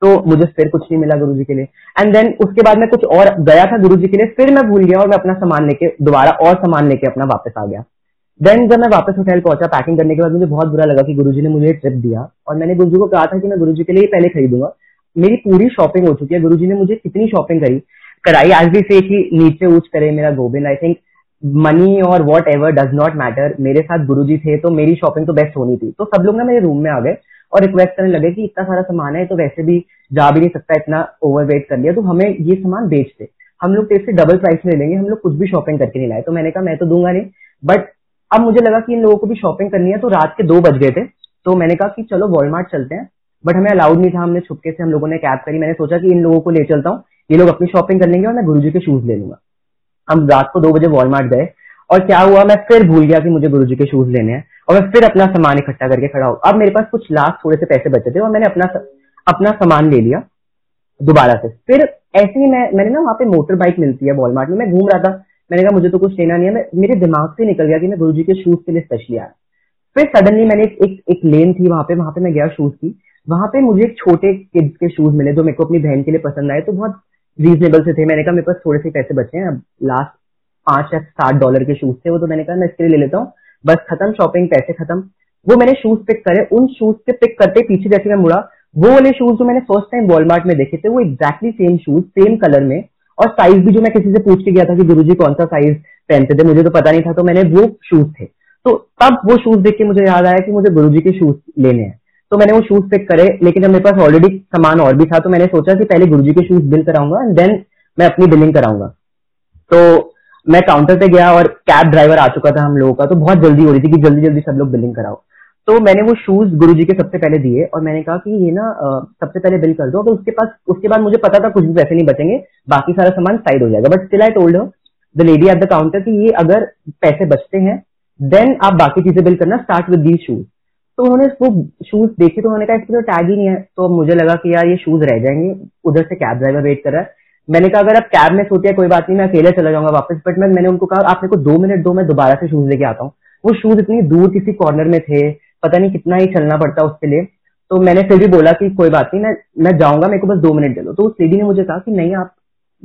तो मुझे फिर कुछ नहीं मिला गुरुजी के लिए। एंड देन उसके बाद मैं कुछ और गया था गुरुजी के लिए, फिर मैं भूल गया और मैं अपना सामान लेके, दोबारा और सामान लेके अपना वापस आ गया। देन जब मैं वापस होटल पहुँचा पैकिंग करने के बाद मुझे बहुत बुरा लगा कि गुरुजी ने मुझे ट्रिप दिया और मैंने गुरुजी को कहा था कि मैं गुरुजी के लिए पहले खरीदूँगा। मेरी पूरी शॉपिंग हो चुकी है। गुरुजी ने मुझे कितनी शॉपिंग करी? कराई आज भी से कि नीचे ऊंच करे मेरा गोविंद आई थिंक मनी और whatever does not matter मेरे साथ गुरु थे तो मेरी शॉपिंग तो बेस्ट होनी थी। तो सब लोग ना मेरे रूम में आ गए। और रिक्वेस्ट करने लगे कि इतना सारा सामान है तो वैसे भी जा भी नहीं सकता, इतना ओवरवेट कर लिया। तो हमें ये सामान बेच दे हम लोग तेरे से डबल प्राइस में ले लेंगे, हम लोग कुछ भी शॉपिंग करके नहीं लाए। तो मैंने कहा, मैं तो दूँगा नहीं। बट अब मुझे लगा कि इन लोगों को भी शॉपिंग करनी है तो रात के दो बज गए थे। तो मैंने कहा कि चलो वॉलमार्ट चलते हैं। बट हमें अलाउड नहीं था, हमने छुपके से हम लोगों ने कैब करी। मैंने सोचा कि इन लोगों को ले चलता हूँ। ये लोग अपनी शॉपिंग कर लेंगे और मैं गुरुजी के शूज़ ले लूँगा। हम रात को दो बजे वॉलमार्ट गए। और क्या हुआ? मैं फिर भूल गया कि मुझे गुरुजी के शूज़ लेने हैं और मैं फिर अपना सामान इकट्ठा करके खड़ा हूँ। अब मेरे पास कुछ लास्ट थोड़े से पैसे बचे थे और मैंने अपना अपना सामान ले लिया दोबारा से। फिर ऐसे ही मैं, मैंने ना वहाँ पे मोटर बाइक मिलती है वॉलमार्ट में। मैं घूम रहा था। मैंने कहा, मुझे तो कुछ लेना नहीं है। मैं, मेरे दिमाग से निकल गया कि मैं गुरु के शूज़ के लिए स्पेशली आया। फिर सडनली मैंने एक एक लेन थी वहाँ पे। वहाँ पे मैं गया शूज़ की। वहाँ पे मुझे एक छोटे किड्स के शूज़ मिले जो मेरे को अपनी बहन के लिए पसंद आए। तो बहुत रीजनेबल से थे। मैंने कहा, मेरे पास थोड़े से पैसे बचे हैं। अब लास्ट पाँच या सात डॉलर के शूज़ थे वो तो मैंने कहा, मैं इसके लिए ले लेता हूँ। बस खत्म शॉपिंग पैसे खत्म। वो मैंने शूज़ पिक करे, उन शूज़ से पिक करते पीछे जैसे मैं मुड़ा, वो वाले शूज़ जो मैंने फ़र्स्ट टाइम वॉलमार्ट में देखे थे, वो exactly same shoes same colour में। और साइज़ भी जो मैं किसी से पूछ के गया था कि गुरुजी कौन सा साइज़ पहनते थे, मुझे तो पता नहीं था तो मैंने वो शूज़ थे। तो तब वो शूज़ देख के मुझे याद आया कि मुझे गुरुजी के शूज़ लेने हैं। तो मैंने वो शूज़ पिक करे, लेकिन मेरे पास ऑलरेडी सामान और भी था तो मैंने सोचा कि पहले गुरुजी के शूज़ बिल कराऊँगा एंड देन मैं अपनी बिलिंग कराऊँगा। तो मैं काउंटर पे गया और कैब ड्राइवर आ चुका था हम लोगों का तो बहुत जल्दी हो रही थी कि जल्दी जल्दी सब लोग बिलिंग कराओ। तो मैंने वो शूज़ गुरु जी के सबसे पहले दिए और मैंने कहा कि ये ना सबसे पहले बिल कर दो तो उसके पास, उसके बाद मुझे पता था कुछ भी पैसे नहीं बचेंगे, बाकी सारा सामान साइड हो जाएगा। But still I told the lady at the counter कि ये अगर पैसे बचते हैं देन आप बाकी चीज़ें बिल करना स्टार्ट विद दीज शूज़ तो उन्होंने वो शूज़ देखे तो उन्होंने कहा, इसमें तो टैग ही नहीं है। तो मुझे लगा कि यार ये शूज़ रह जाएँगे, उधर से कैब ड्राइवर वेट कर रहा है। मैंने कहा, अगर आप कैब में सोते हैं, कोई बात नहीं, मैं अकेले चला जाऊँगा वापस. बट मैं, मैंने उनको कहा, आप मेरे को दो मिनट दो, मैं दोबारा से शूज़ लेके आता हूँ. वो शूज़ इतनी दूर किसी कॉर्नर में थे, पता नहीं कितना ही चलना पड़ता उसके लिए। तो मैंने फिर भी बोला कि, कोई बात नहीं, मैं मैं जाऊँगा, मेरे को बस दो मिनट दे दो। तो उस लेडी ने मुझे कहा कि, नहीं, आप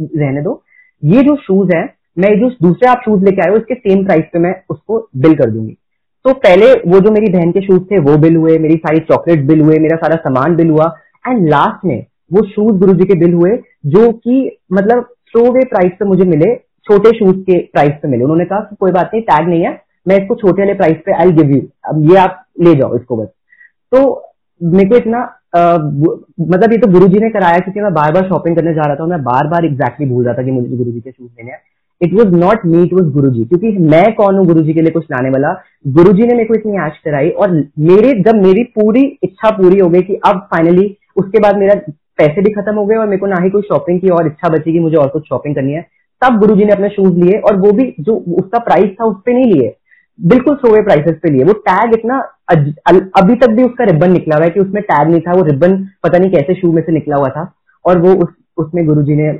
रहने दो। ये जो शूज़ है, मैं जो दूसरे आप शूज़ लेके आए हो, इसके सेम प्राइस पे मैं उसको बिल कर दूँगी। तो पहले वो जो मेरी बहन के शूज़ थे, वो बिल हुए, मेरी सारी चॉकलेट बिल हुए, मेरा सारा सामान बिल हुआ। एंड लास्ट में वो शूज़ गुरु जी के बिल हुए जो कि मतलब थ्रो वे प्राइस पे मुझे मिले छोटे शूज़ के प्राइस पे मिले। उन्होंने कहा कोई बात नहीं टैग नहीं है मैं इसको छोटे वाले प्राइस पे आई गिव यू अब ये आप ले जाओ इसको बस। तो मेरे को इतना आ, मतलब ये तो गुरु ने कराया क्योंकि मैं बार बार शॉपिंग करने जा रहा था मैं बार बार एग्जैक्टली भूल रहा था कि मुझे गुरु के शूज़ लेने हैं। It was not me it was Guru क्योंकि मैं कौन हूँ गुरु के लिए कुछ लाने वाला? गुरु ने मेरे को इतनी ऐश कराई और मेरे जब मेरी पूरी इच्छा पूरी हो गई कि अब फाइनली उसके बाद मेरा पैसे भी खत्म हो गए और मेरे को ना ही कोई शॉपिंग की और इच्छा बची कि मुझे और कुछ शॉपिंग करनी है। तब गुरु ने अपने शूज़ लिए और वो भी जो उसका प्राइस था उस पर नहीं लिए। बिल्कुल सोवे प्राइसेस पे लिए। वो टैग इतना अभी तक भी उसका रिबन निकला हुआ है कि उसमें टैग नहीं था, वो रिबन पता नहीं कैसे शू में से निकला हुआ था और वो उस, उसमें गुरु जी ने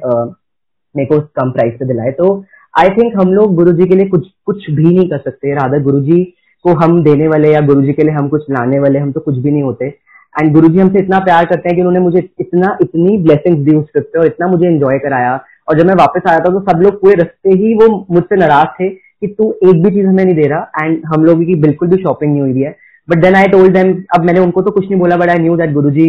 मेरे को कम प्राइस पे दिलाए। तो आई थिंक हम लोग गुरु जी के लिए कुछ कुछ भी नहीं कर सकते। राधा गुरु जी को हम देने वाले या गुरु जी के लिए हम कुछ लाने वाले, हम तो कुछ भी नहीं होते। एंड गुरु जी हमसे इतना प्यार करते हैं कि उन्होंने मुझे इतना, इतनी ब्लेसिंग्स दी उस ट्रिप पे और इतना मुझे एंजॉय कराया। और जब मैं वापस आया था तो सब लोग पूरे रस्ते ही वो मुझसे नाराज़ थे कि तू एक भी चीज़ हमें नहीं दे रहा। एंड हम लोगों की बिल्कुल भी शॉपिंग नहीं हुई है। But then I told them अब मैंने उनको तो कुछ नहीं बोला but I knew that Guru जी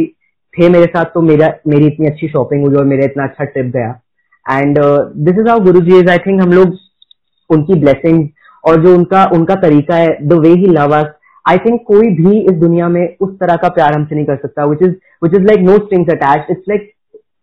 थे मेरे साथ तो मेरा, मेरी इतनी अच्छी शॉपिंग हुई और मेरा इतना अच्छा ट्रिप गया। And this is how Guru ji is I think हम लोग उनकी ब्लेसिंग और जो उनका उनका तरीका है the way he love us I think कोई भी इस दुनिया में उस तरह का प्यार हमसे नहीं कर सकता which is which is like no strings attach it's like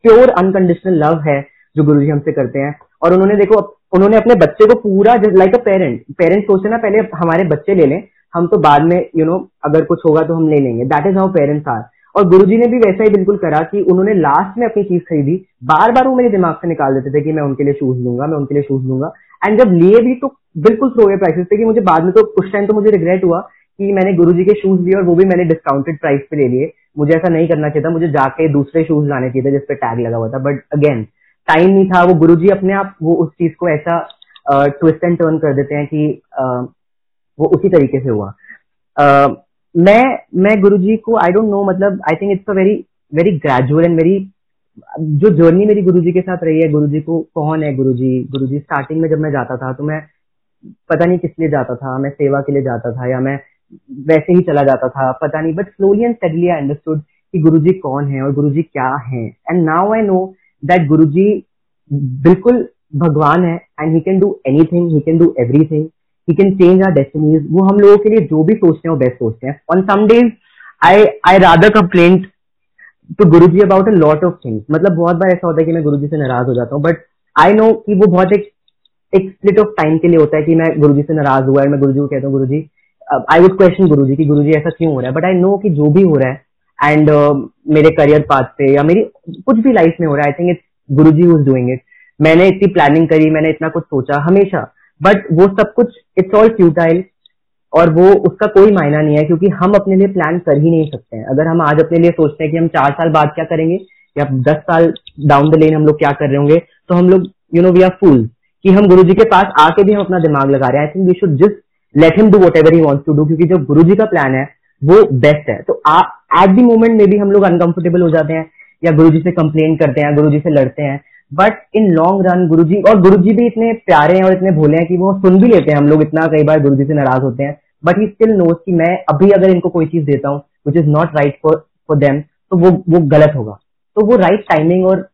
pure unconditional love है जो गुरु जी हमसे करते हैं। और उन्होंने देखो उन्होंने अपने बच्चे को पूरा लाइक अ पेरेंट पेरेंट सोचे ना पहले हमारे बच्चे ले लें हम तो बाद में यू you नो know, अगर कुछ होगा तो हम ले लेंगे। That is how parents are और गुरुजी ने भी वैसा ही बिल्कुल करा कि उन्होंने लास्ट में अपनी चीज़ खरीदी। बार बार वो मेरे दिमाग से निकाल देते थे कि मैं उनके लिए शूज़ लूँगा मैं उनके लिए शूज़ लूँगा। एंड जब लिए भी तो बिल्कुल थ्रो प्राइसेस थे कि मुझे बाद में तो उस टाइम तो मुझे रिग्रेट हुआ कि मैंने गुरु के शूज़ लिए और वो भी मैंने डिस्काउंटेड प्राइस पे ले लिए। मुझे ऐसा नहीं करना चाहिए था मुझे जाके दूसरे शूज़ लाने चाहिए थे जिसपे टैग लगा हुआ था। बट अगेन टाइम नहीं था। वो गुरु अपने आप वो उस चीज़ को ऐसा ट्विस्ट एंड टर्न कर देते हैं कि uh, वो उसी तरीके से हुआ। uh, मैं मैं गुरुजी को आई डोंट नो मतलब I think it's a very very gradual and very जो जर्नी मेरी गुरुजी के साथ रही है गुरुजी को कौन है गुरुजी? गुरुजी स्टार्टिंग में जब मैं जाता था तो मैं पता नहीं किस लिए जाता था मैं सेवा के लिए जाता था या मैं वैसे ही चला जाता था, पता नहीं but slowly and steadily I understood कि गुरुजी कौन है और गुरुजी क्या है। And now I know that Guruji बिल्कुल भगवान है and he can do anything he can do everything he can change our destinies वो हम लोगों के लिए जो भी सोचते हैं, वो बेस्ट सोचते हैं। On some days I I rather complaint to Guru ji about a lot of things मतलब बहुत बार ऐसा होता है कि मैं गुरु जी से नाराज़ हो जाता हूँ बट आई नो कि वो बहुत एक एक स्प्लिट ऑफ़ टाइम के लिए होता है कि मैं गुरु जी से नाराज़ हुआ है, मैं गुरु जी को कहता हूँ गुरु जी आई वुड क्वेश्चन गुरु जी की गुरु जी ऐसा क्यों हो रहा है? बट आई नो कि जो भी हो रहा है एंड uh, मेरे करियर पाथ पे या मेरी कुछ भी लाइफ में हो रहा है आई think it's Guru ji doing it मैंने इतनी प्लानिंग करी मैंने इतना कुछ सोचा हमेशा. बट वो सब कुछ इट्स ऑल फ्यूटाइल और वो उसका कोई मायना नहीं है क्योंकि हम अपने लिए प्लान कर ही नहीं सकते हैं. अगर हम आज अपने लिए सोचते हैं कि हम चार साल बाद क्या करेंगे या दस साल डाउन द लेन हम लोग क्या कर रहे होंगे तो हम लोग you know we are full कि हम गुरु जी के पास आके भी हम अपना दिमाग लगा रहे हैं. I think we should just let him do whatever he wants to do क्योंकि जो गुरु जी का प्लान है, वो बेस्ट है। तो एट दी मोमेंट में भी हम लोग अनकंफर्टेबल हो जाते हैं, या गुरु जी से कंप्लेन करते हैं गुरु जी से लड़ते हैं। बट इन लॉन्ग रन गुरु जी और गुरु जी भी इतने प्यारे हैं और इतने भोले हैं कि वो सुन भी लेते हैं हम लोग, इतना कई बार गुरु जी से नाराज़ होते हैं। बट ही स्टिल नोज़ कि मैं अभी अगर इनको कोई चीज़ देता हूँ which is not right for for them तो वो वो गलत होगा। तो वो राइट टाइमिंग और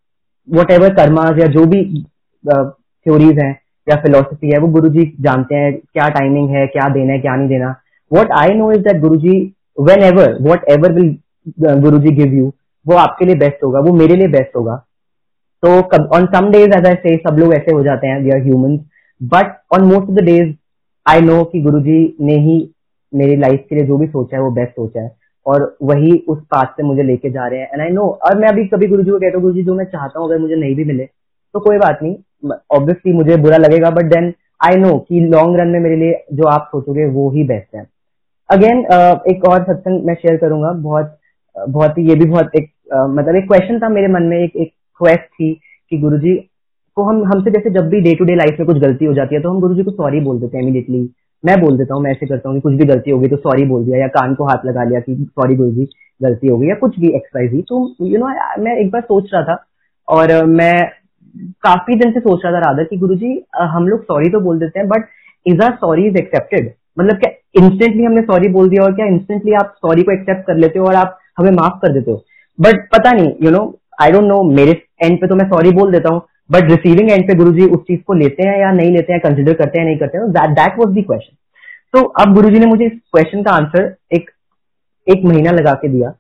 वट एवर कर्माज या जो भी थ्योरीज हैं या फिलोसफी है, वो गुरु जी जानते हैं क्या टाइमिंग है, क्या देना है, क्या नहीं देना। What I know is that Guru ji whenever whatever will Guru ji give you वो आपके लिए बेस्ट होगा, वो मेरे लिए बेस्ट होगा। तो on some days as I say सब लोग ऐसे हो जाते हैं we are human but on most of the days I know कि गुरु जी ने ही मेरी लाइफ के लिए जो भी सोचा है, वो बेस्ट सोचा है। और वही उस पाथ से मुझे लेके जा रहे हैं। एंड आई नो और मैं अभी कभी गुरु जी को कहता हूँ गुरु जी जो मैं चाहता हूँ, अगर मुझे नहीं भी मिले तो कोई बात नहीं। ऑब्वियसली मुझे बुरा लगेगा बट देन आई नो कि लॉन्ग रन में मेरे लिए जो आप सोचोगे वो ही बेस्ट है। अगेन uh, एक और सत्संग मैं शेयर करूँगा। बहुत बहुत ही ये भी बहुत एक uh, मतलब एक क्वेश्चन था मेरे मन में एक एक क्वेस्ट थी कि गुरुजी को हम हमसे जैसे जब भी डे टू डे लाइफ में कुछ गलती हो जाती है तो हम गुरुजी को सॉरी बोल देते हैं इमीडिएटली मैं बोल देता हूँ मैं ऐसे करता हूँ कि कुछ भी गलती होगी तो सॉरी बोल दिया या कान को हाथ लगा लिया कि सॉरी गुरु जी गलती हो गई या कुछ भी एक्सरसाइज हुई तो यू नो मैं एक बार सोच रहा था और मैं काफ़ी दिन से सोच रहा था राधर कि गुरु जी हम लोग सॉरी तो बोल देते हैं but is our sorry is accepted मतलब क्या इंस्टेंटली हमने सॉरी बोल दिया और क्या इंस्टेंटली आप सॉरी को एक्सेप्ट कर लेते हो और आप हमें माफ़ कर देते हो? बट पता नहीं you know I don't know मेरे एंड पे तो मैं सॉरी बोल देता हूँ बट रिसीविंग एंड पे गुरुजी उस चीज़ को लेते हैं या नहीं लेते हैं कंसिडर करते हैं, नहीं करते हैं दैट वाज दी क्वेश्चन तो अब गुरुजी ने मुझे इस क्वेश्चन का आंसर एक एक महीना लगा के दिया।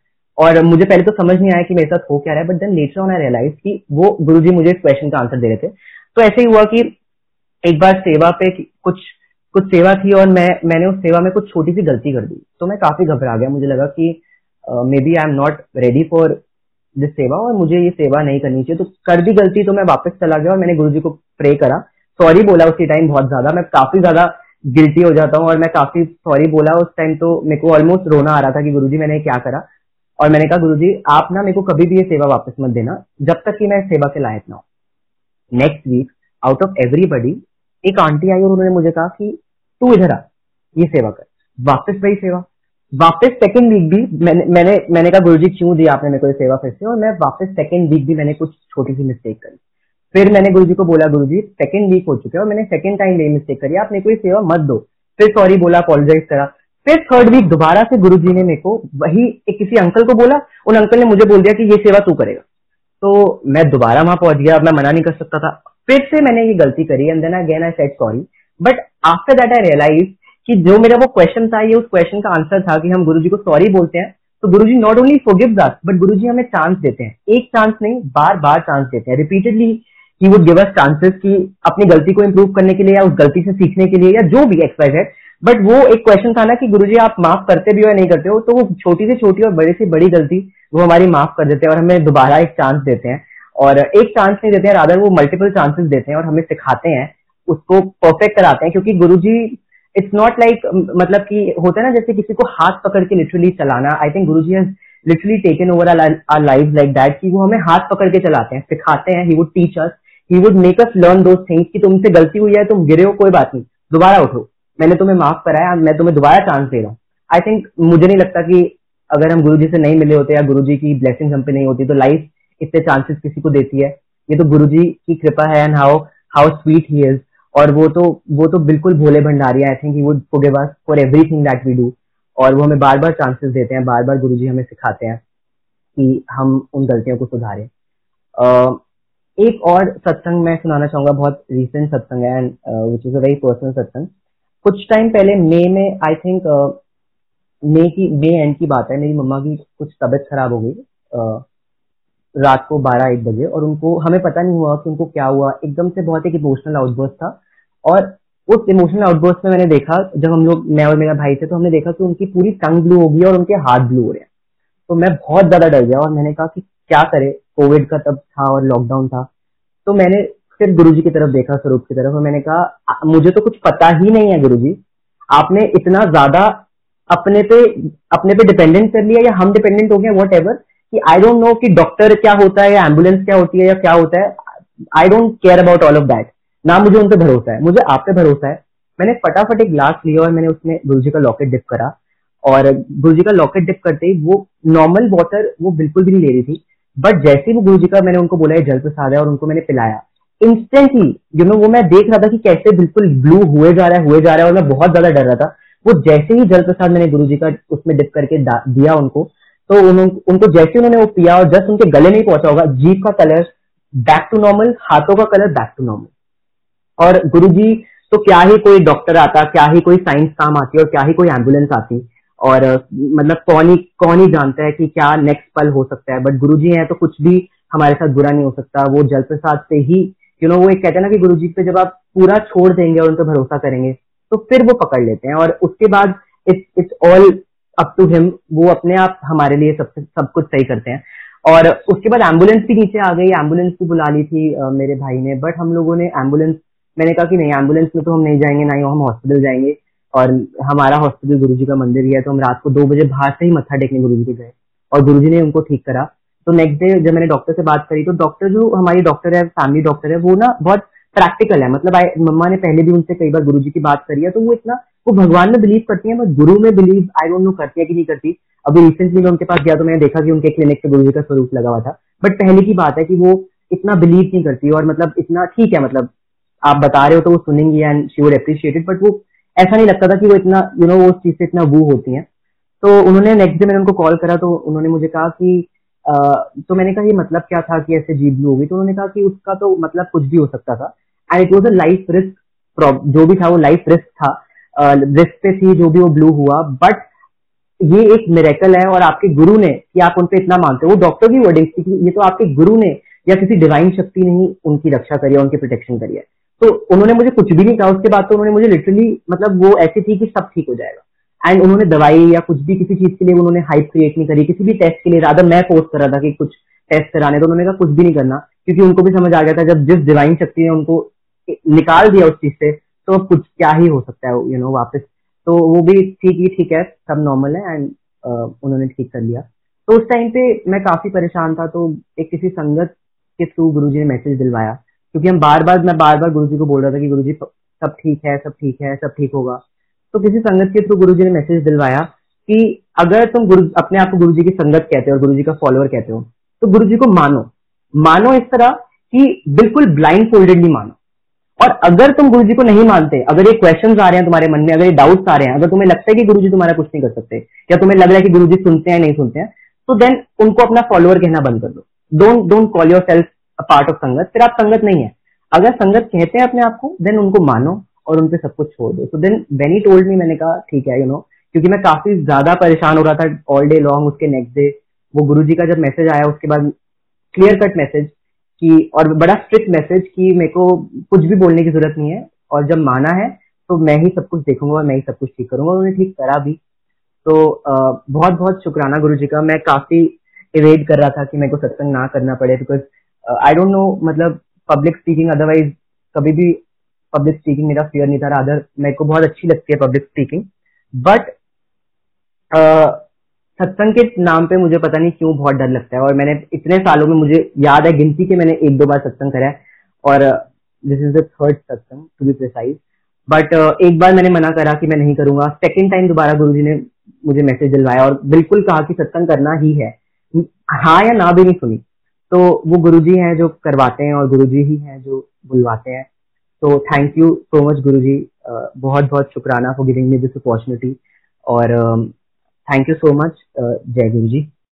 और मुझे पहले तो समझ नहीं आया कि मेरे साथ हो क्या रहा है but then later on I realise कि वो गुरुजी मुझे क्वेश्चन का आंसर दे रहे थे। तो ऐसे ही हुआ कि एक बार सेवा पे कुछ कुछ सेवा थी और मैं, मैंने उस सेवा में कुछ छोटी सी गलती कर दी। तो मैं काफ़ी घबरा गया। मुझे लगा कि maybe I am not ready for this seva और मुझे ये सेवा नहीं करनी चाहिए। तो कर दी गलती तो मैं वापस चला गया और मैंने गुरु को प्रे करा। सॉरी बोला उसी टाइम बहुत ज़्यादा। मैं काफ़ी ज़्यादा गिल्टी हो जाता हूँ और मैं काफ़ी सॉरी बोला उस टाइम तो मेरे को ऑलमोस्ट रोना आ रहा था कि गुरुजी मैंने क्या करा। और मैंने कहा, गुरुजी, आप ना मेरे को कभी भी ये सेवा वापस मत देना, जब तक कि मैं सेवा के लायक ना हूँ। Next week out of everybody एक आंटी आई और उन्होंने मुझे कहा कि, तू इधर आ, ये सेवा कर। वापस वही सेवा। वापस सेकंड वीक भी मैंने मैंने मैंने कहा, गुरुजी, क्यों दिया आपने मेरे को ये सेवा फिर से? और मैं वापस सेकंड वीक भी मैंने कुछ छोटी सी मिस्टेक करी। फिर मैंने गुरुजी को बोला, गुरुजी सेकंड वीक हो चुके और मैंने सेकंड टाइम ये मिस्टेक करी। आप मेरे को ये सेवा मत दो। फिर सॉरी बोला अपोलोजाइज करा। फिर थर्ड वीक दोबारा से गुरु जी ने मेरे को वही एक किसी अंकल को बोला, उन अंकल ने मुझे बोल दिया कि ये सेवा तू करेगा। तो मैं दोबारा वहाँ पहुँच गया मैं मना नहीं कर सकता था। फिर से मैंने ये गलती करी and then again I said sorry but after that I realise कि जो मेरा वो क्वेश्चन था, ये उस क्वेश्चन का आंसर था कि हम गुरु को सॉरी बोलते हैं। तो Guru ji not only forgive us but Guru ji हमें चांस देते हैं। एक चांस नहीं बार बार चांस देते हैं। Repeatedly he would give us chances कि अपनी गलती को इम्प्रूव करने के लिए या उस गलती से सीखने के लिए या जो भी एक्सरसाइज है बट वो एक क्वेश्चन था ना कि गुरुजी आप माफ़ करते भी हो या नहीं करते हो तो वो छोटी से छोटी और बड़ी से बड़ी गलती वो हमारी माफ़ कर देते हैं और हमें दोबारा एक चांस देते हैं। और एक चांस नहीं देते हैं राधर वो मल्टीपल चांसेस देते हैं और हमें सिखाते हैं, उसको परफेक्ट कराते हैं। क्योंकि गुरुजी इट्स नॉट लाइक मतलब कि होता है ना, जैसे किसी को हाथ पकड़ के लिटरली चलाना I think Guru ji literally taken over our life like that कि वो हमें हाथ पकड़ के चलाते हैं, सिखाते हैं he would teach us he would make us learn those things कि तुमसे गलती हुई है, तुम गिरे हो, कोई बात नहीं, दोबारा उठो। मैंने तुम्हें माफ़ कराया मैं तुम्हें दोबारा चांस दे रहा हूँ। आई थिंक मुझे नहीं लगता कि अगर हम गुरु जी से नहीं मिले होते या गुरुजी की ब्लेसिंग हम पे नहीं होती तो लाइफ इतने चांसेस किसी को देती है। ये तो गुरु जी की कृपा है and how how sweet he is और वो तो वो तो बिल्कुल Bhole Bhandari I think would forgive us for everything that we do और वो हमें बार बार चांसेस देते हैं बार बार गुरुजी हमें सिखाते हैं कि हम उन गलतियों को सुधारें। uh, एक और सत्संग मैं सुनाना चाहूँगा बहुत रिसेंट सत्संग है which is a very personal satsang. कुछ टाइम पहले मई में आई थिंक मई की मई एंड की बात है। मेरी मम्मा की कुछ तबीयत खराब हो गई uh, रात को बारह एक बजे और उनको हमें पता नहीं हुआ कि उनको क्या हुआ। एकदम से बहुत एक इमोशनल आउटबर्स्ट था और उस इमोशनल आउटबर्स्ट में मैंने देखा जब हम लोग मैं और मेरा भाई थे तो हमने देखा कि उनकी पूरी टंग ब्लू हो गई और उनके हाथ ब्लू हो रहे हैं। तो मैं बहुत ज़्यादा डर गया और मैंने कहा कि क्या करे? कोविड का तब था और लॉकडाउन था। तो मैंने फिर गुरु की तरफ़ देखा, स्वरूप की तरफ़। और मैंने कहा मुझे तो कुछ पता ही नहीं है गुरु जी आपने इतना ज़्यादा अपने पे अपने पे डिपेंडेंट कर लिया, या हम डिपेंडेंट हो गए वट एवर कि आई डोंट नो कि डॉक्टर क्या होता है, या एंबुलेंस क्या होती है, या क्या होता है। I don't care about all of that ना मुझे उन पर भरोसा है। मुझे आप पे भरोसा है। मैंने फटाफट एक ग्लास लिया और मैंने उसमें गुरु जी का लॉकेट डिप करा। और गुरु जी का लॉकेट डिप करते ही वो नॉर्मल वाटर वो बिल्कुल भी नहीं ले रही थी। बट जैसे ही वो गुरु जी का, मैंने उनको बोला जल प्रसाद है, और उनको मैंने पिलाया। इंस्टेंटली यू नो वो मैं देख रहा था कि कैसे बिल्कुल ब्लू हुए जा रहा है हुए जा रहा है और मैं बहुत ज़्यादा डर रहा था। वो जैसे ही जल प्रसाद मैंने गुरु जी का उसमें डिप करके दिया उनको तो उन, उनको जैसे उन्होंने वो पिया और जस्ट उनके गले नहीं पहुँचा होगा जीप का कलर बैक टू नॉर्मल हाथों का कलर बैक टू नॉर्मल और गुरु जी तो क्या ही कोई डॉक्टर आता क्या ही कोई साइंस काम आती और क्या ही कोई एंबुलेंस आती। और मतलब कौन ही कौन ही जानता है कि क्या नेक्स्ट पल हो सकता है। बट गुरु जी है तो कुछ भी हमारे साथ बुरा नहीं हो सकता। वो जल प्रसाद से ही यू नो वो एक कहते हैं ना कि गुरु जी पे जब आप पूरा छोड़ देंगे और उन पर भरोसा करेंगे तो फिर वो पकड़ लेते हैं। और उसके बाद it's it's all up to him वो अपने आप हमारे लिए सब सब कुछ सही करते हैं। और उसके बाद एंबुलेंस भी नीचे आ गई एंबुलेंस भी बुला ली थी आ, मेरे भाई ने। बट हम लोगों ने एंबुलेंस मैंने कहा कि नहीं एंबुलेंस में तो हम नहीं जाएँगे ना ही हम हॉस्पिटल जाएँगे। और हमारा हॉस्पिटल गुरु जी का मंदिर ही है तो हम रात को दो बजे बाहर से ही मत्था टेकने गुरु जी के गए। और गुरु जी ने उनको ठीक करा। तो नेक्स्ट डे जब मैंने डॉक्टर से बात करी तो डॉक्टर जो हमारी डॉक्टर है फैमिली डॉक्टर है, वो ना बहुत प्रैक्टिकल है। मतलब आई मम्मा ने पहले भी उनसे कई बार गुरु की बात करी है तो वो इतना, वो भगवान में बिलीव करती है बट गुरु में बिलीव आई डोंट नो करती है कि नहीं करती। अभी रिसेंटली मैं उनके पास गया तो मैंने देखा कि उनके क्लिनिक पे गुरु जी का स्वरूप लगा हुआ था। बट पहले की बात है कि वो इतना बिलीव नहीं करती और मतलब इतना ठीक है मतलब आप बता रहे हो तो वो सुनेंगी and she would appreciated but वो ऐसा नहीं लगता था कि वो इतना यू नो वो उस चीज़ से इतना वो होती है। तो उन्होंने नेक्स्ट डे मैंने उनको कॉल करा तो उन्होंने मुझे कहा कि तो मैंने कहा, ये मतलब क्या था कि ऐसे जीत ब्लू होगी? तो उन्होंने कहा कि उसका तो मतलब कुछ भी हो सकता था। And it was a life risk जो भी था वो लाइफ रिस्क था। रिस्क पे थी जो भी वो ब्लू हुआ। बट ये एक मेरेकल है और आपके गुरु ने, कि आप उन पर इतना मानते हो। वो डॉक्टर की वर्डिंग थी कि ये तो आपके गुरु ने या किसी डिवाइन शक्ति ने ही उनकी रक्षा करी है, उनकी प्रोटेक्शन करी है। तो उन्होंने मुझे कुछ भी नहीं कहा। उसके बाद तो उन्होंने मुझे लिटरली मतलब वो ऐसी थी कि सब ठीक हो जाएगा। एंड उन्होंने दवाई या कुछ भी किसी चीज़ के लिए उन्होंने हाइप क्रिएट नहीं करी, किसी भी टेस्ट के लिए राधा मैं फोर्स कर रहा था कि कुछ टेस्ट कराने तो उन्होंने कहा कुछ भी नहीं करना, क्योंकि उनको भी समझ आ गया था जब जिस डिवाइन शक्ति ने उनको निकाल दिया उस चीज़ से तो अब कुछ क्या ही हो सकता है यू नो वापस। तो वो भी ठीक ही ठीक है, सब नॉर्मल है एंड उन्होंने ठीक कर लिया। तो उस टाइम पे मैं काफ़ी परेशान था तो एक किसी संगत के थ्रू गुरु ने मैसेज दिलवाया, क्योंकि हम बार बार, मैं बार बार गुरु को बोल रहा था कि गुरु सब ठीक है, सब ठीक है, सब ठीक होगा। तो किसी संगत के थ्रू गुरु जी ने मैसेज दिलवाया कि अगर तुम गुरु, अपने आप को गुरु जी की संगत कहते हो और गुरु जी का फॉलोअर कहते हो तो गुरु जी को मानो। मानो इस तरह कि बिल्कुल ब्लाइंड फोल्डेडली मानो। और अगर तुम गुरु जी को नहीं मानते, अगर ये क्वेश्चन आ रहे हैं तुम्हारे मन में, अगर ये डाउट्स आ रहे हैं, अगर तुम्हें लगता है कि गुरु जी तुम्हारा कुछ नहीं कर सकते, या तुम्हें लग रहा है कि गुरु जी सुनते हैं, नहीं सुनते हैं तो देन उनको अपना फॉलोअर कहना बंद कर दो। Don't don't call yourself part of sangat. फिर आप संगत नहीं है। अगर संगत कहते हैं अपने आप को देन उनको मानो। और उनपे सब कुछ छोड़ दो। So then when told me मैंने कहा, ठीक है यू नो क्योंकि मैं काफ़ी ज़्यादा परेशान हो रहा था ऑल डे लॉन्ग उसके नेक्स्ट डे वो गुरु जी का जब मैसेज आया, उसके बाद क्लियर कट मैसेज कि, और बड़ा स्ट्रिक्ट मैसेज कि मेरे को कुछ भी बोलने की ज़रूरत नहीं है। और जब माना है तो मैं ही सब कुछ देखूँगा और मैं ही सब कुछ ठीक करूँगा। उन्होंने ठीक करा भी। तो बहुत बहुत शुक्राना गुरु जी का। मैं काफ़ी इवेट कर रहा था कि मेरे को सत्संग ना करना पड़े बिकॉज़ आई डोंट नो मतलब पब्लिक स्पीकिंग अदरवाइज़ कभी भी पब्लिक स्पीकिंग मेरा फियर नहीं था राधर मेरे को बहुत अच्छी लगती है पब्लिक स्पीकिंग बट सत्संग के नाम पे मुझे पता नहीं क्यों बहुत डर लगता है और मैंने इतने सालों में मुझे याद है, गिनती के मैंने एक दो बार सत्संग करा है और this is the third satsang to be precise but एक बार मैंने मना करा कि मैं नहीं करूँगा। सेकेंड टाइम दोबारा गुरु जी ने मुझे मैसेज दिलवाया और बिल्कुल कहा कि सत्संग करना ही है। हाँ या ना भी नहीं सुनी। तो वो गुरुजी हैं जो करवाते हैं और गुरुजी ही हैं जो बुलवाते हैं। तो थैंक यू सो मच गुरु जी बहुत बहुत शुक्राना for giving me this opportunity और थैंक यू सो मच जय गुरु जी